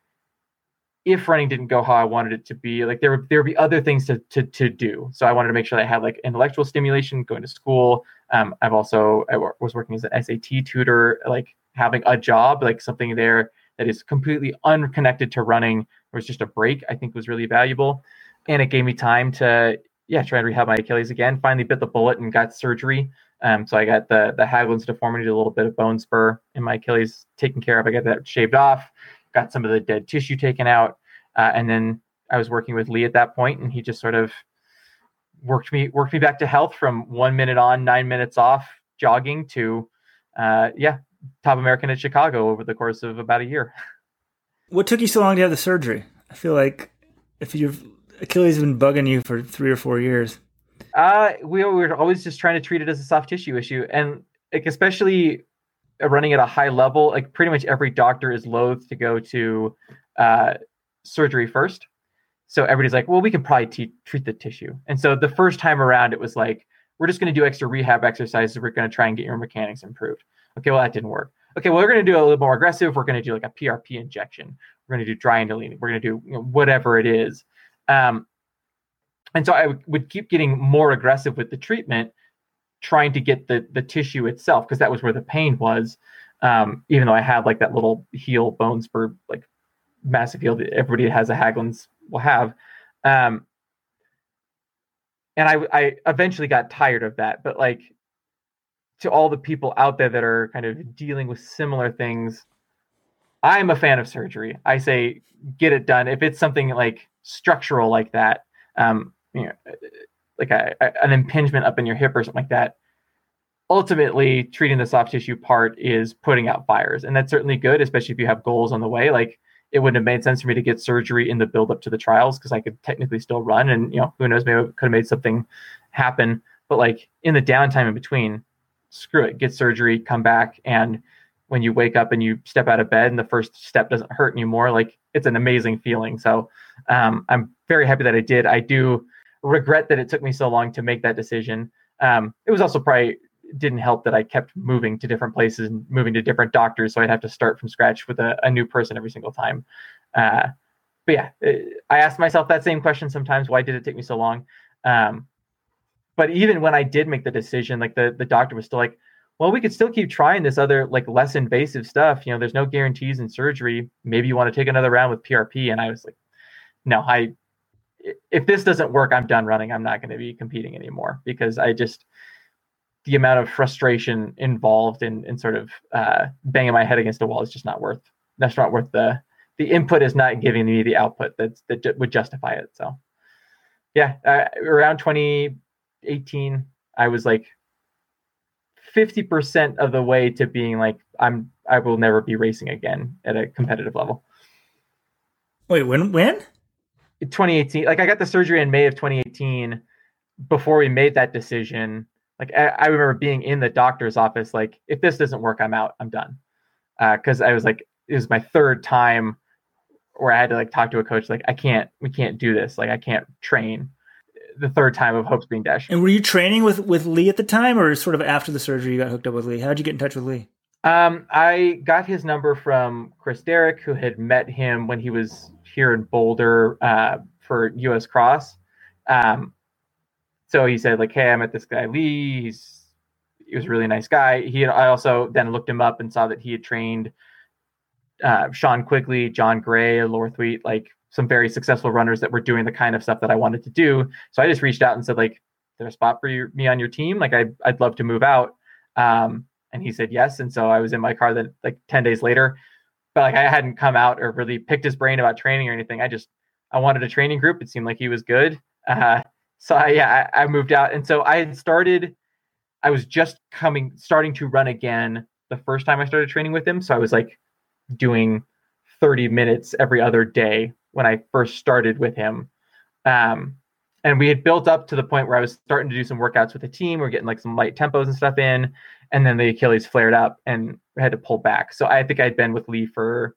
if running didn't go how I wanted it to be, like there would there would be other things to to to do. So I wanted to make sure that I had like intellectual stimulation, going to school. Um, I've also I was working as an SAT tutor, like having a job, like something there that is completely unconnected to running, or it's just a break. I think was really valuable, and it gave me time to yeah try and rehab my Achilles again. Finally bit the bullet and got surgery. Um, so I got the the Haglund's deformity, a little bit of bone spur in my Achilles taken care of. I got that shaved off got some of the dead tissue taken out, uh, and then I was working with Lee at that point, and he just sort of worked me worked me back to health from one minute on, nine minutes off jogging to, uh, yeah, top American at Chicago over the course of about a year. What took you so long to have the surgery? I feel like if your Achilles has been bugging you for three or four years. Uh, we, we were always just trying to treat it as a soft tissue issue, and like especially running at a high level, like pretty much every doctor is loath to go to uh, surgery first. So everybody's like, well, we can probably t- treat the tissue. And so the first time around, it was like, we're just going to do extra rehab exercises. We're going to try and get your mechanics improved. Okay, well, that didn't work. Okay, well, we're going to do a little more aggressive. We're going to do like a PRP injection. We're going to do dry We're going to do you know, whatever it is. Um, and so I w- would keep getting more aggressive with the treatment, trying to get the the tissue itself because that was where the pain was. Um, even though I had like that little heel bone spur, like massive heel that everybody that has a Haglund's will have. Um, and I, I eventually got tired of that, but like to all the people out there that are kind of dealing with similar things, I'm a fan of surgery. I say get it done. If it's something like structural like that, um, you know, like a, a, an impingement up in your hip or something like that, ultimately treating the soft tissue part is putting out fires. And that's certainly good, especially if you have goals on the way. Like it wouldn't have made sense for me to get surgery in the build up to the trials because I could technically still run and you know, who knows, maybe could have made something happen. But like in the downtime in between, screw it, get surgery, come back. And when you wake up and you step out of bed and the first step doesn't hurt anymore, like it's an amazing feeling. So um, I'm very happy that I did. I do regret that it took me so long to make that decision. Um, it was also probably didn't help that I kept moving to different places and moving to different doctors, so I'd have to start from scratch with a, a new person every single time. Uh, but yeah, I asked myself that same question sometimes: Why did it take me so long? Um, but even when I did make the decision, like the the doctor was still like, "Well, we could still keep trying this other like less invasive stuff. You know, there's no guarantees in surgery. Maybe you want to take another round with PRP." And I was like, "No, I." If this doesn't work, I'm done running. I'm not going to be competing anymore because I just the amount of frustration involved in in sort of uh, banging my head against a wall is just not worth. That's not worth the the input is not giving me the output that that would justify it. So, yeah, uh, around 2018, I was like 50% of the way to being like I'm I will never be racing again at a competitive level. Wait, when when? 2018. Like I got the surgery in May of 2018 before we made that decision. Like I, I, remember being in the doctor's office like if this doesn't work i'm out i'm done. Because uh, i was like it was my third time where i had to like talk to a coach like i can't we can't do this like i can't train. The third time of hopes being dashed. And were you training with with lee at the time or sort of after the surgery you got hooked up with lee? How did you get in touch with lee? Um, i got his number from chris derrick who had met him when he was here in boulder uh, for us cross um, so he said like, "Hey, I met this guy Lee. He's he was a really nice guy." He had, I also then looked him up and saw that he had trained uh, Sean Quigley, John Gray, Lorthweet, like some very successful runners that were doing the kind of stuff that I wanted to do. So I just reached out and said like, "There's a spot for you, me on your team? Like I I'd love to move out." Um, and he said yes. And so I was in my car then like 10 days later. But like I hadn't come out or really picked his brain about training or anything. I just I wanted a training group. It seemed like he was good. Uh, so I, yeah, I, I moved out, and so I had started. I was just coming, starting to run again the first time I started training with him. So I was like doing 30 minutes every other day when I first started with him. Um, and we had built up to the point where I was starting to do some workouts with the team. We are getting like some light tempos and stuff in. And then the Achilles flared up and had to pull back. So I think I'd been with Lee for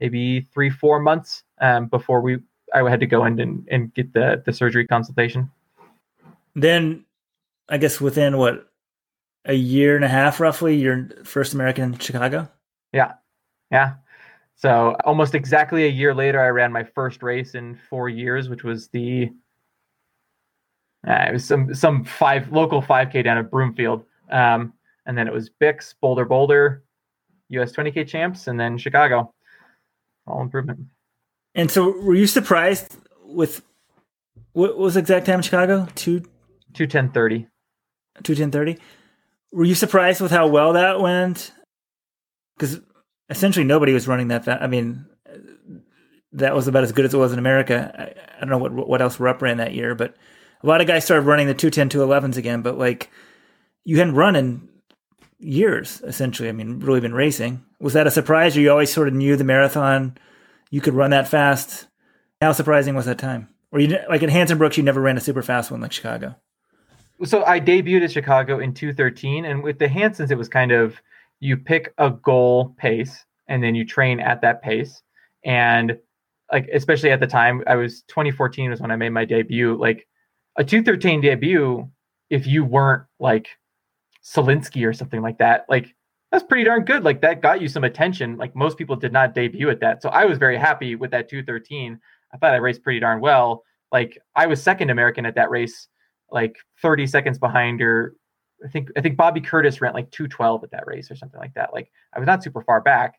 maybe three, four months um, before we I had to go in and, and get the the surgery consultation. Then, I guess within what a year and a half, roughly, you're first American in Chicago. Yeah, yeah. So almost exactly a year later, I ran my first race in four years, which was the uh, it was some some five local 5K down at Broomfield, um, and then it was Bix, Bolder, Boulder, US 20K champs, and then Chicago. All improvement. And so, were you surprised with what was the exact time in Chicago? Two two ten thirty. Two ten thirty. Were you surprised with how well that went? Because essentially nobody was running that fast. I mean, that was about as good as it was in America. I, I don't know what what else Rupp ran that year, but a lot of guys started running the 210 211s again. But like, you hadn't run in years essentially. I mean, really been racing. Was that a surprise, or you always sort of knew the marathon? you could run that fast. How surprising was that time? Or you like at Hanson Brooks, you never ran a super fast one like Chicago. So I debuted at Chicago in 213, and with the Hansons, it was kind of you pick a goal pace and then you train at that pace. And like especially at the time, I was 2014 was when I made my debut. Like a 213 debut, if you weren't like Solinsky or something like that, like that's pretty darn good. Like that got you some attention. Like most people did not debut at that. So I was very happy with that 213. I thought I raced pretty darn well. Like I was second American at that race, like 30 seconds behind or I think I think Bobby Curtis ran like 212 at that race or something like that. Like I was not super far back.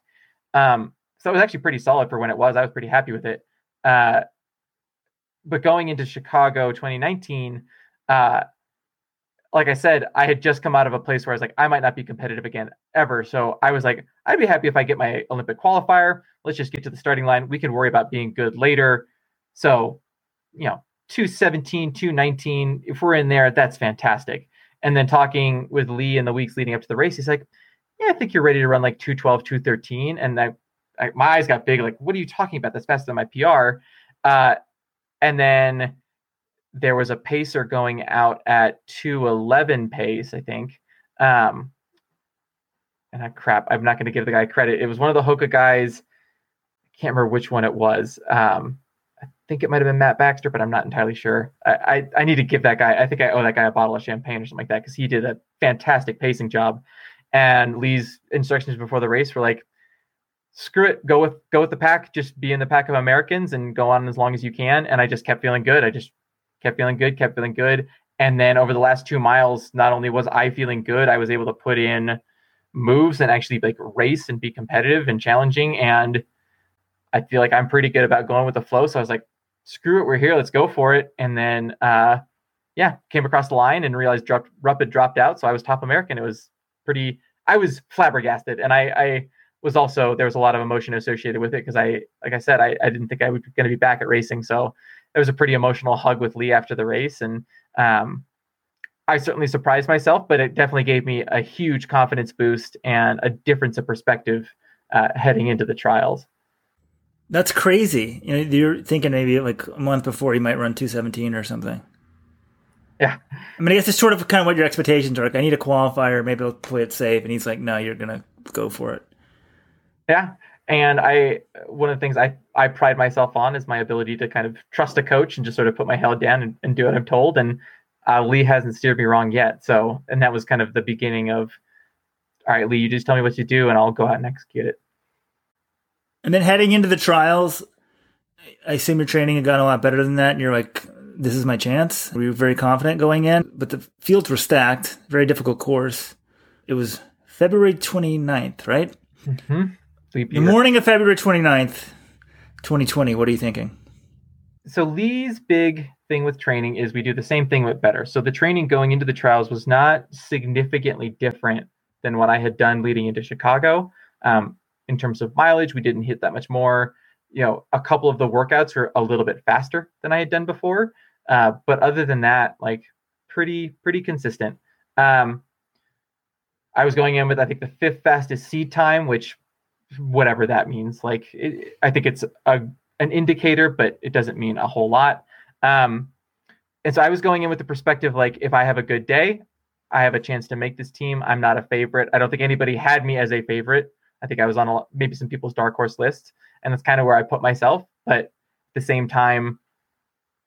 Um, so it was actually pretty solid for when it was. I was pretty happy with it. Uh, but going into Chicago 2019, uh, like I said, I had just come out of a place where I was like, I might not be competitive again ever. So I was like, I'd be happy if I get my Olympic qualifier. Let's just get to the starting line. We can worry about being good later. So, you know, 217, 219, if we're in there, that's fantastic. And then talking with Lee in the weeks leading up to the race, he's like, Yeah, I think you're ready to run like 212, 213. And I, my eyes got big, like, what are you talking about? That's faster than my PR. Uh, and then there was a pacer going out at 211 pace, I think. Um, and I crap, I'm not going to give the guy credit. It was one of the Hoka guys. I can't remember which one it was. Um, I think it might have been Matt Baxter, but I'm not entirely sure. I, I, I need to give that guy. I think I owe that guy a bottle of champagne or something like that because he did a fantastic pacing job. And Lee's instructions before the race were like, screw it, go with go with the pack, just be in the pack of Americans and go on as long as you can. And I just kept feeling good. I just kept feeling good, kept feeling good. And then over the last two miles, not only was I feeling good, I was able to put in moves and actually like race and be competitive and challenging. And I feel like I'm pretty good about going with the flow. So I was like, screw it, we're here, let's go for it. And then uh yeah, came across the line and realized dropped Rupp had dropped out. So I was top American. It was pretty I was flabbergasted. And I I was also there was a lot of emotion associated with it because I like I said, I, I didn't think I was gonna be back at racing. So it was a pretty emotional hug with Lee after the race, and um, I certainly surprised myself, but it definitely gave me a huge confidence boost and a difference of perspective uh, heading into the trials. That's crazy. You know, you're thinking maybe like a month before you might run 217 or something. Yeah. I mean, I guess it's sort of kind of what your expectations are. Like, I need a qualifier. Maybe I'll play it safe. And he's like, no, you're going to go for it. Yeah. And I, one of the things I, I pride myself on is my ability to kind of trust a coach and just sort of put my head down and, and do what I'm told. And uh, Lee hasn't steered me wrong yet. So, and that was kind of the beginning of, all right, Lee, you just tell me what you do and I'll go out and execute it. And then heading into the trials, I assume your training had gotten a lot better than that. And you're like, this is my chance. We were very confident going in, but the fields were stacked. Very difficult course. It was February 29th, right? Mm-hmm. The morning of February 29th, 2020. What are you thinking? So Lee's big thing with training is we do the same thing but better. So the training going into the trials was not significantly different than what I had done leading into Chicago. Um, in terms of mileage, we didn't hit that much more. You know, a couple of the workouts were a little bit faster than I had done before. Uh, but other than that, like pretty pretty consistent. Um, I was going in with I think the fifth fastest seed time, which whatever that means. Like it, I think it's a an indicator, but it doesn't mean a whole lot. Um, and so I was going in with the perspective like if I have a good day, I have a chance to make this team. I'm not a favorite. I don't think anybody had me as a favorite. I think I was on a, maybe some people's dark horse list, and that's kind of where I put myself. But at the same time,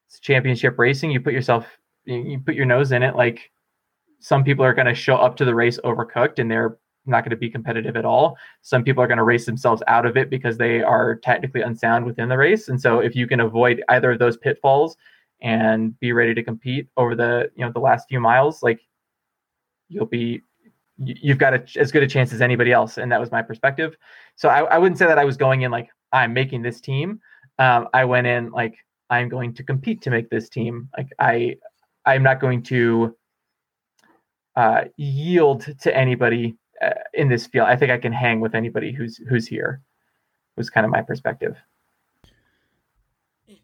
it's championship racing. You put yourself, you put your nose in it. Like some people are going to show up to the race overcooked, and they're not going to be competitive at all. Some people are going to race themselves out of it because they are technically unsound within the race. And so if you can avoid either of those pitfalls and be ready to compete over the, you know, the last few miles, like you'll be you've got a, as good a chance as anybody else. And that was my perspective. So I, I wouldn't say that I was going in like I'm making this team. Um, I went in like I'm going to compete to make this team. Like I I'm not going to uh, yield to anybody in this field. I think I can hang with anybody who's who's here. Was kind of my perspective.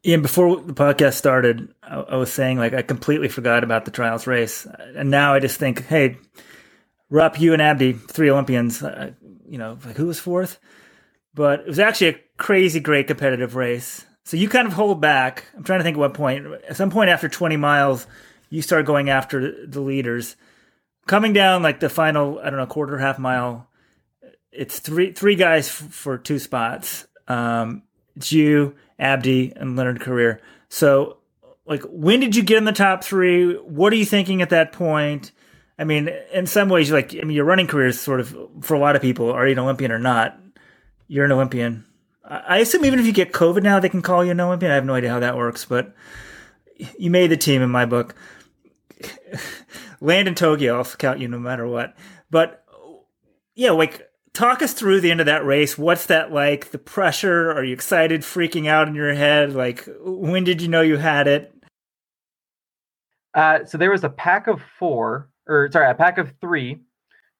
Ian, before the podcast started, I, I, was saying like I completely forgot about the trials race, and now I just think, hey, Rupp, you and Abdi, three Olympians. Uh, you know, like who was fourth? But it was actually a crazy great competitive race. So you kind of hold back. I'm trying to think at what point. At some point after 20 miles, you start going after the leaders coming down like the final, I don't know, quarter half mile. It's three three guys f- for two spots. Um, it's you, Abdi, and Leonard Korir. So, like, when did you get in the top three? What are you thinking at that point? I mean, in some ways, like, I mean, your running career is sort of for a lot of people, are you an Olympian or not? You're an Olympian. I assume even if you get COVID now, they can call you an Olympian. I have no idea how that works, but you made the team in my book. Land in Tokyo, I'll count you no matter what. But yeah, like talk us through the end of that race. What's that like? The pressure? Are you excited, freaking out in your head? Like, when did you know you had it? Uh, so there was a pack of four, or sorry, a pack of three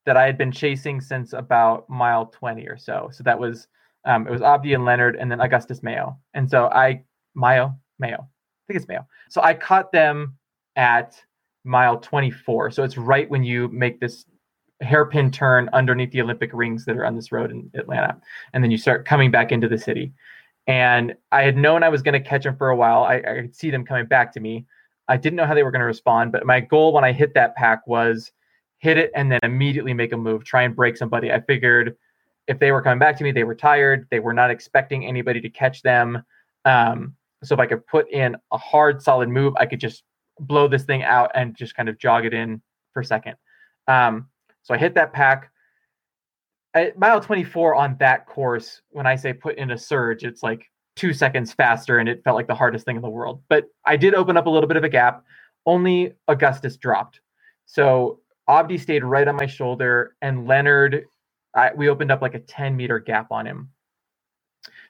that I had been chasing since about mile 20 or so. So that was, um, it was Abdi and Leonard and then Augustus Maiyo. And so I, Maiyo, Maiyo, I think it's Maiyo. So I caught them at mile 24. So it's right when you make this hairpin turn underneath the Olympic rings that are on this road in Atlanta. And then you start coming back into the city. And I had known I was going to catch them for a while. I, I could see them coming back to me. I didn't know how they were going to respond, but my goal when I hit that pack was hit it and then immediately make a move, try and break somebody. I figured if they were coming back to me, they were tired. They were not expecting anybody to catch them. Um, so if I could put in a hard, solid move, I could just blow this thing out and just kind of jog it in for a second. Um, so I hit that pack. At mile 24 on that course, when I say put in a surge, it's like two seconds faster and it felt like the hardest thing in the world. But I did open up a little bit of a gap. Only Augustus dropped. So Abdi stayed right on my shoulder and Leonard, I, we opened up like a 10 meter gap on him.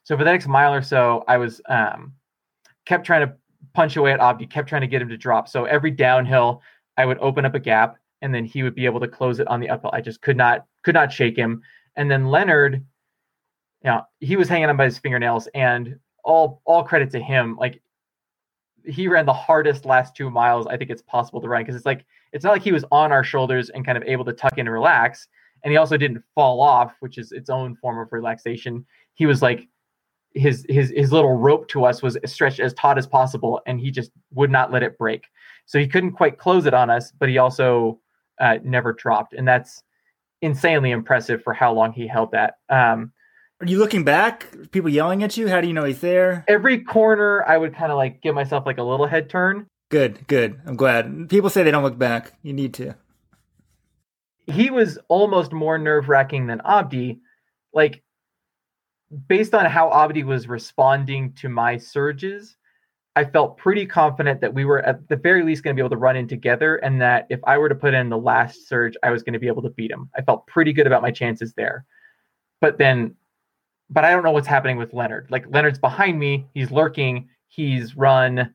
So for the next mile or so, I was um, kept trying to punch away at Abdi, kept trying to get him to drop. So every downhill, I would open up a gap and then he would be able to close it on the uphill. I just could not could not shake him. And then Leonard, you know, he was hanging on by his fingernails, and all all credit to him. Like he ran the hardest last two miles I think it's possible to run because it's like it's not like he was on our shoulders and kind of able to tuck in and relax. And he also didn't fall off, which is its own form of relaxation. He was like his his his little rope to us was stretched as taut as possible, and he just would not let it break. So he couldn't quite close it on us, but he also uh, never dropped, and that's insanely impressive for how long he held that. Um, Are you looking back? People yelling at you? How do you know he's there? Every corner, I would kind of like give myself like a little head turn. Good, good. I'm glad. People say they don't look back. You need to. He was almost more nerve wracking than Abdi. Like, based on how Abdi was responding to my surges, I felt pretty confident that we were at the very least going to be able to run in together, and that if I were to put in the last surge, I was going to be able to beat him. I felt pretty good about my chances there. But then, but I don't know what's happening with Leonard. Like Leonard's behind me, he's lurking. He's run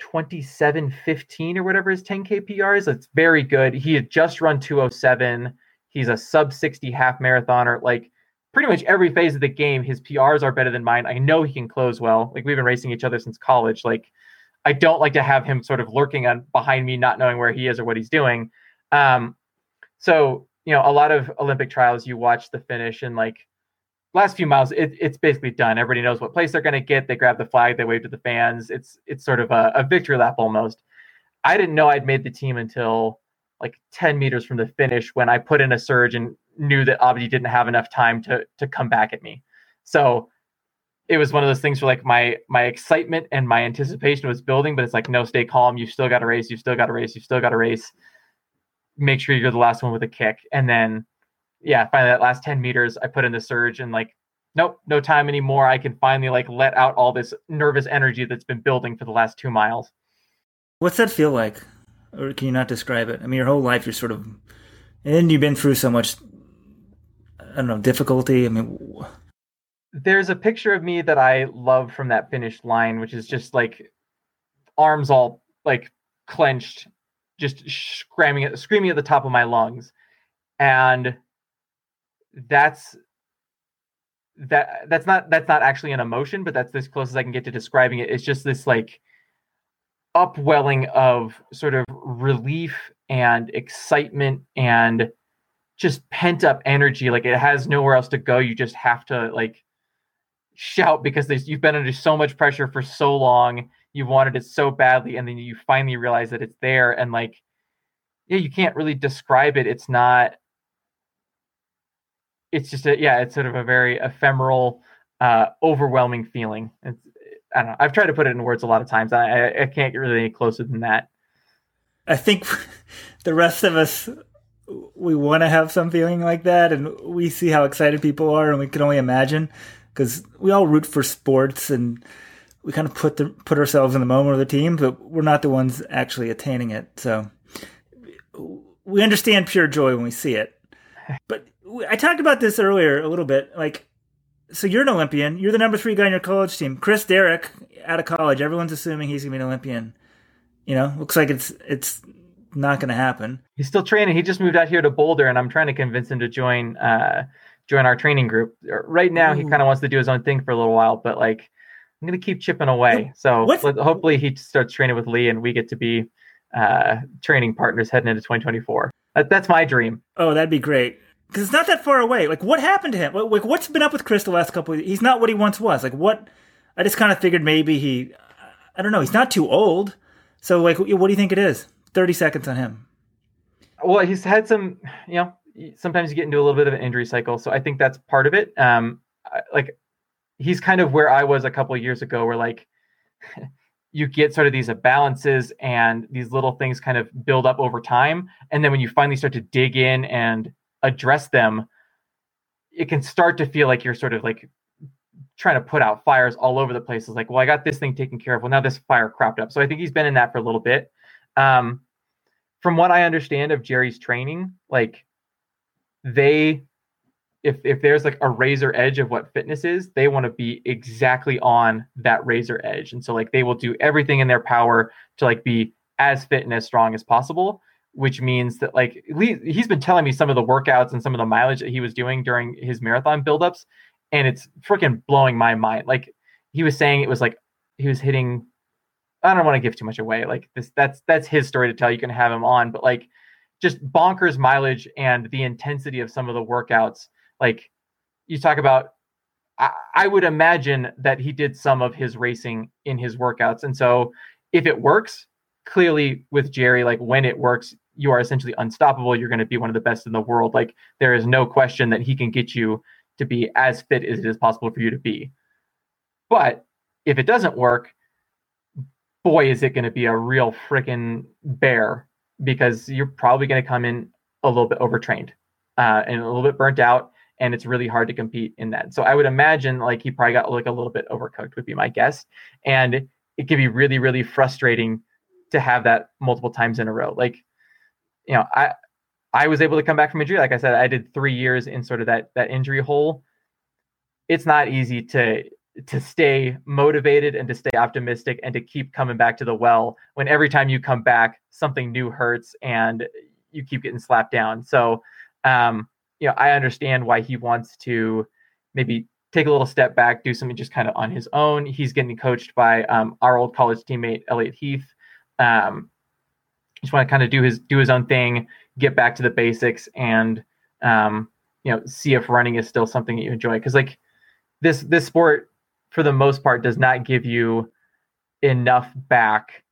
27.15 or whatever his 10K PR is. It's very good. He had just run 207. He's a sub 60 half marathoner. Like pretty much every phase of the game, his PRs are better than mine. I know he can close well. Like we've been racing each other since college. Like I don't like to have him sort of lurking on behind me, not knowing where he is or what he's doing. Um, so you know, a lot of Olympic trials, you watch the finish and like last few miles, it, it's basically done. Everybody knows what place they're going to get. They grab the flag, they wave to the fans. It's it's sort of a, a victory lap almost. I didn't know I'd made the team until like 10 meters from the finish when I put in a surge and knew that Abdi didn't have enough time to to come back at me. So it was one of those things where like my my excitement and my anticipation was building, but it's like no, stay calm. You still got to race. You still got to race. You still got to race. Make sure you're the last one with a kick, and then yeah, finally that last ten meters, I put in the surge and like nope, no time anymore. I can finally like let out all this nervous energy that's been building for the last two miles. What's that feel like? Or can you not describe it? I mean, your whole life you're sort of, and you've been through so much I don't know, difficulty? I mean, there's a picture of me that I love from that finish line, which is just like arms all like clenched, just screaming at screaming at the top of my lungs, and that's that that's not that's not actually an emotion, but that's as close as I can get to describing it. It's just this like upwelling of sort of relief and excitement and just pent up energy. Like it has nowhere else to go. You just have to like shout because you've been under so much pressure for so long. You wanted it so badly, and then you finally realize that it's there. And like, yeah, you can't really describe it. It's not. It's just a yeah. It's sort of a very ephemeral, uh, overwhelming feeling. It's, I don't know. I've tried to put it in words a lot of times. I, I can't get really any closer than that. I think the rest of us we want to have some feeling like that, and we see how excited people are, and we can only imagine because we all root for sports and we kind of put the put ourselves in the moment of the team, but we're not the ones actually attaining it. So we understand pure joy when we see it. But I talked about this earlier a little bit. Like, so you're an Olympian. You're the number three guy in your college team. Chris Derrick, out of college, everyone's assuming he's gonna be an Olympian. You know, looks like it's it's not gonna happen. He's still training. He just moved out here to Boulder, and I'm trying to convince him to join uh, join our training group. Right now, Ooh. he kind of wants to do his own thing for a little while, but like I'm gonna keep chipping away. So hopefully he starts training with Lee, and we get to be uh, training partners heading into 2024. That, that's my dream. Oh, that'd be great. Because it's not that far away. Like, what happened to him? Like, what's been up with Chris the last couple? of He's not what he once was. Like, what? I just kind of figured maybe he. I don't know. He's not too old. So, like, what do you think it is? Thirty seconds on him. Well, he's had some. You know, sometimes you get into a little bit of an injury cycle. So I think that's part of it. Um, like, he's kind of where I was a couple years ago, where like. you get sort of these imbalances and these little things kind of build up over time. And then when you finally start to dig in and address them, it can start to feel like you're sort of like trying to put out fires all over the place. It's like, well, I got this thing taken care of. Well, now this fire cropped up. So I think he's been in that for a little bit. Um, from what I understand of Jerry's training, like they if if there's like a razor edge of what fitness is, they want to be exactly on that razor edge. And so like they will do everything in their power to like be as fit and as strong as possible, which means that like he's been telling me some of the workouts and some of the mileage that he was doing during his marathon buildups, and it's freaking blowing my mind. Like he was saying it was like he was hitting I don't want to give too much away. Like this that's that's his story to tell. You can have him on, but like just bonkers mileage and the intensity of some of the workouts like you talk about I, I would imagine that he did some of his racing in his workouts and so if it works clearly with jerry like when it works you are essentially unstoppable you're going to be one of the best in the world like there is no question that he can get you to be as fit as it is possible for you to be but if it doesn't work boy is it going to be a real freaking bear because you're probably going to come in a little bit overtrained uh, and a little bit burnt out and it's really hard to compete in that. So I would imagine like he probably got like a little bit overcooked would be my guess, and it could be really really frustrating to have that multiple times in a row. Like, you know, I I was able to come back from injury. Like I said, I did three years in sort of that that injury hole. It's not easy to to stay motivated and to stay optimistic and to keep coming back to the well when every time you come back something new hurts and you keep getting slapped down. So um, you know, I understand why he wants to maybe take a little step back, do something just kind of on his own. He's getting coached by um, our old college teammate Elliot Heath. Um, just want to kind of do his do his own thing, get back to the basics, and um, you know, see if running is still something that you enjoy. Because like this this sport, for the most part, does not give you enough back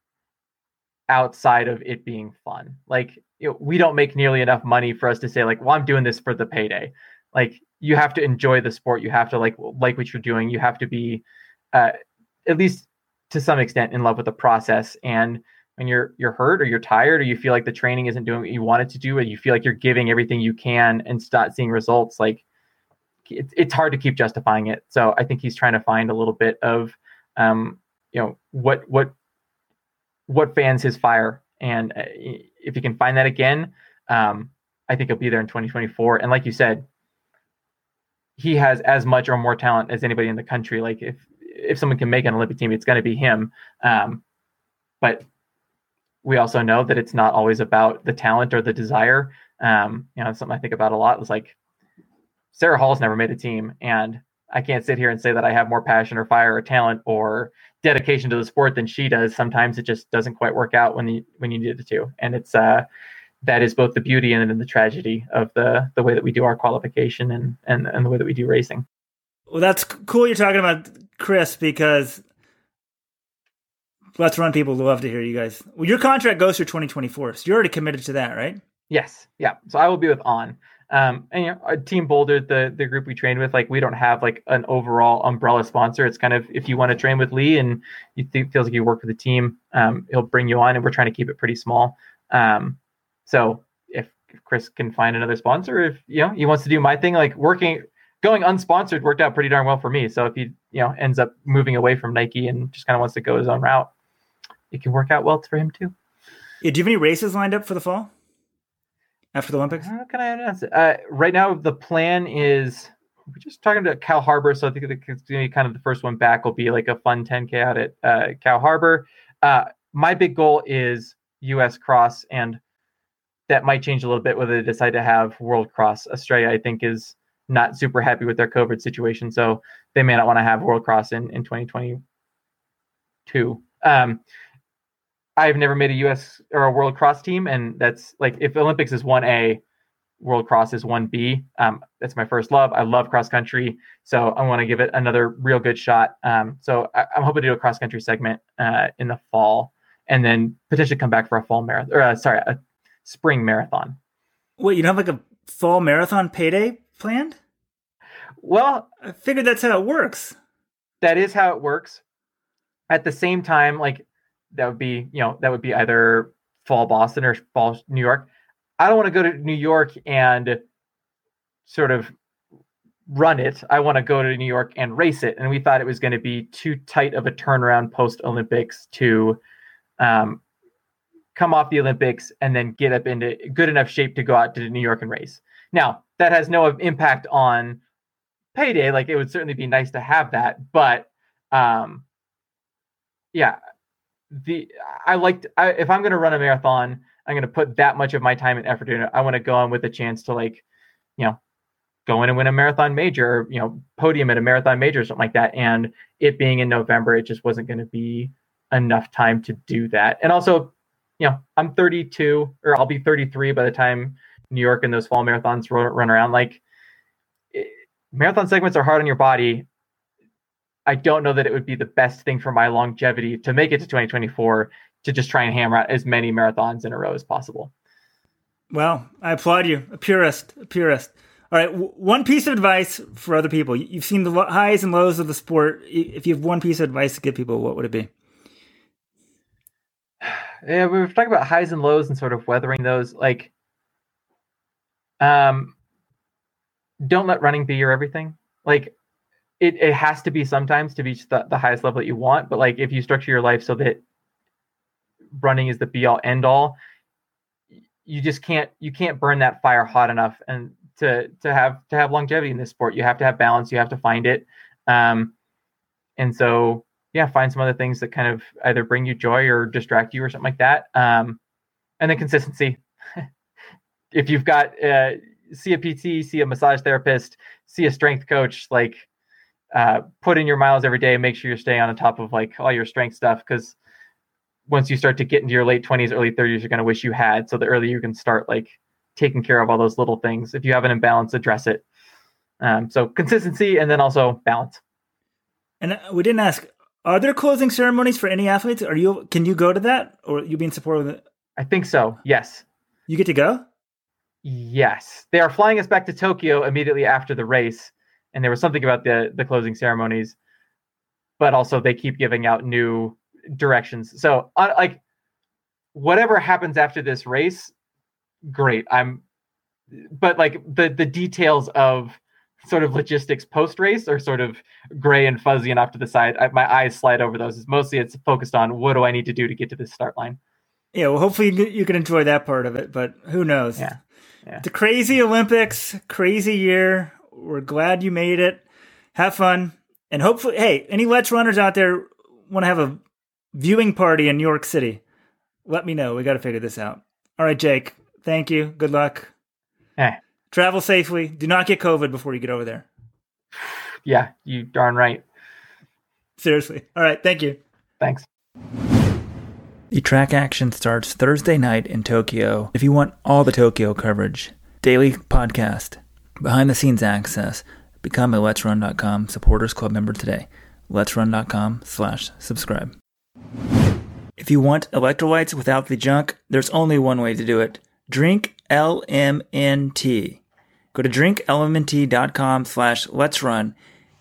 outside of it being fun. Like you know, we don't make nearly enough money for us to say like, well, I'm doing this for the payday. Like you have to enjoy the sport. You have to like like what you're doing. You have to be uh, at least to some extent in love with the process. And when you're you're hurt or you're tired or you feel like the training isn't doing what you want it to do, and you feel like you're giving everything you can and start seeing results, like it's it's hard to keep justifying it. So I think he's trying to find a little bit of um, you know what what what fans his fire and uh, if he can find that again, um, I think he'll be there in 2024. And like you said, he has as much or more talent as anybody in the country. Like if if someone can make an Olympic team, it's going to be him. Um, but we also know that it's not always about the talent or the desire. Um, you know, something I think about a lot is like Sarah Hall's never made a team, and I can't sit here and say that I have more passion or fire or talent or dedication to the sport than she does. Sometimes it just doesn't quite work out when you when you need it to, and it's uh, that is both the beauty and the tragedy of the the way that we do our qualification and and and the way that we do racing. Well, that's cool. You're talking about Chris because LetsRun people love to hear you guys. Well, your contract goes through 2024, so you're already committed to that, right? Yes. Yeah. So I will be with On. Um, and you know, our team Boulder, the the group we train with, like we don't have like an overall umbrella sponsor. It's kind of if you want to train with Lee and you think feels like you work with the team, um, he'll bring you on, and we're trying to keep it pretty small. Um, so if, if Chris can find another sponsor, if you know he wants to do my thing, like working going unsponsored worked out pretty darn well for me. So if he you know ends up moving away from Nike and just kind of wants to go his own route, it can work out well for him too. Yeah, do you have any races lined up for the fall after the Olympics? How can I announce it? Uh, right now, the plan is we're just talking to Cow Harbor, so I think it's going to be kind of the first one back will be like a fun 10k out at uh, Cow Harbor. Uh, my big goal is U.S. Cross, and that might change a little bit whether they decide to have World Cross. Australia, I think, is not super happy with their COVID situation, so they may not want to have World Cross in in 2022. Um, I've never made a U.S. or a World Cross team, and that's like if Olympics is one A, World Cross is one B. Um, that's my first love. I love cross country, so I want to give it another real good shot. Um, so I, am hoping to do a cross country segment uh, in the fall, and then potentially come back for a fall marathon or uh, sorry, a spring marathon. Wait, you don't have like a fall marathon payday planned? Well, I figured that's how it works. That is how it works. At the same time, like that would be you know that would be either fall Boston or fall New York. I don't want to go to New York and sort of run it. I want to go to New York and race it. And we thought it was going to be too tight of a turnaround post Olympics to um, come off the Olympics and then get up into good enough shape to go out to New York and race. Now, that has no impact on payday. Like it would certainly be nice to have that, but um, yeah, the I liked I, if I'm going to run a marathon, I'm going to put that much of my time and effort in it. I want to go on with a chance to like, you know, go in and win a marathon major, or, you know, podium at a marathon major or something like that. And it being in November, it just wasn't going to be enough time to do that. And also, you know, I'm 32 or I'll be 33 by the time New York and those fall marathons run around. Like, it, marathon segments are hard on your body. I don't know that it would be the best thing for my longevity to make it to 2024 to just try and hammer out as many marathons in a row as possible. Well, I applaud you, a purist, a purist. All right, w- one piece of advice for other people. You've seen the highs and lows of the sport. If you have one piece of advice to give people, what would it be? Yeah, we were talking about highs and lows and sort of weathering those. Like, um, don't let running be your everything. Like, it, it has to be sometimes to reach the, the highest level that you want but like if you structure your life so that running is the be all end all you just can't you can't burn that fire hot enough and to to have to have longevity in this sport. You have to have balance. You have to find it. Um and so yeah find some other things that kind of either bring you joy or distract you or something like that. Um and then consistency. If you've got uh see a pt see a massage therapist see a strength coach like uh, put in your miles every day. And make sure you're staying on top of like all your strength stuff because once you start to get into your late 20s, early 30s, you're going to wish you had. So the earlier you can start like taking care of all those little things. If you have an imbalance, address it. Um, so consistency and then also balance. And uh, we didn't ask: Are there closing ceremonies for any athletes? Are you can you go to that, or you being supportive of it? I think so. Yes. You get to go. Yes, they are flying us back to Tokyo immediately after the race and there was something about the the closing ceremonies, but also they keep giving out new directions. So uh, like whatever happens after this race, great. I'm but like the the details of sort of logistics post race are sort of gray and fuzzy enough to the side. I, my eyes slide over those. It's mostly it's focused on what do I need to do to get to this start line. Yeah, well, hopefully you can enjoy that part of it, but who knows? Yeah, yeah. The crazy Olympics, crazy year. We're glad you made it. Have fun. And hopefully, hey, any LetsRunners out there want to have a viewing party in New York City? Let me know. We got to figure this out. All right, Jake. Thank you. Good luck. Hey. Travel safely. Do not get COVID before you get over there. Yeah, you darn right. Seriously. All right. Thank you. Thanks. The track action starts Thursday night in Tokyo. If you want all the Tokyo coverage, daily podcast behind the scenes access, become a LetsRun.com supporters club member today. LetsRun.com slash subscribe. If you want electrolytes without the junk, there's only one way to do it. Drink LMNT. Go to drinklmnt.com slash let's run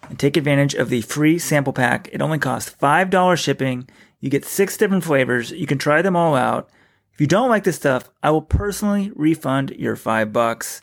and take advantage of the free sample pack. It only costs $5 shipping. You get six different flavors. You can try them all out. If you don't like this stuff, I will personally refund your five bucks.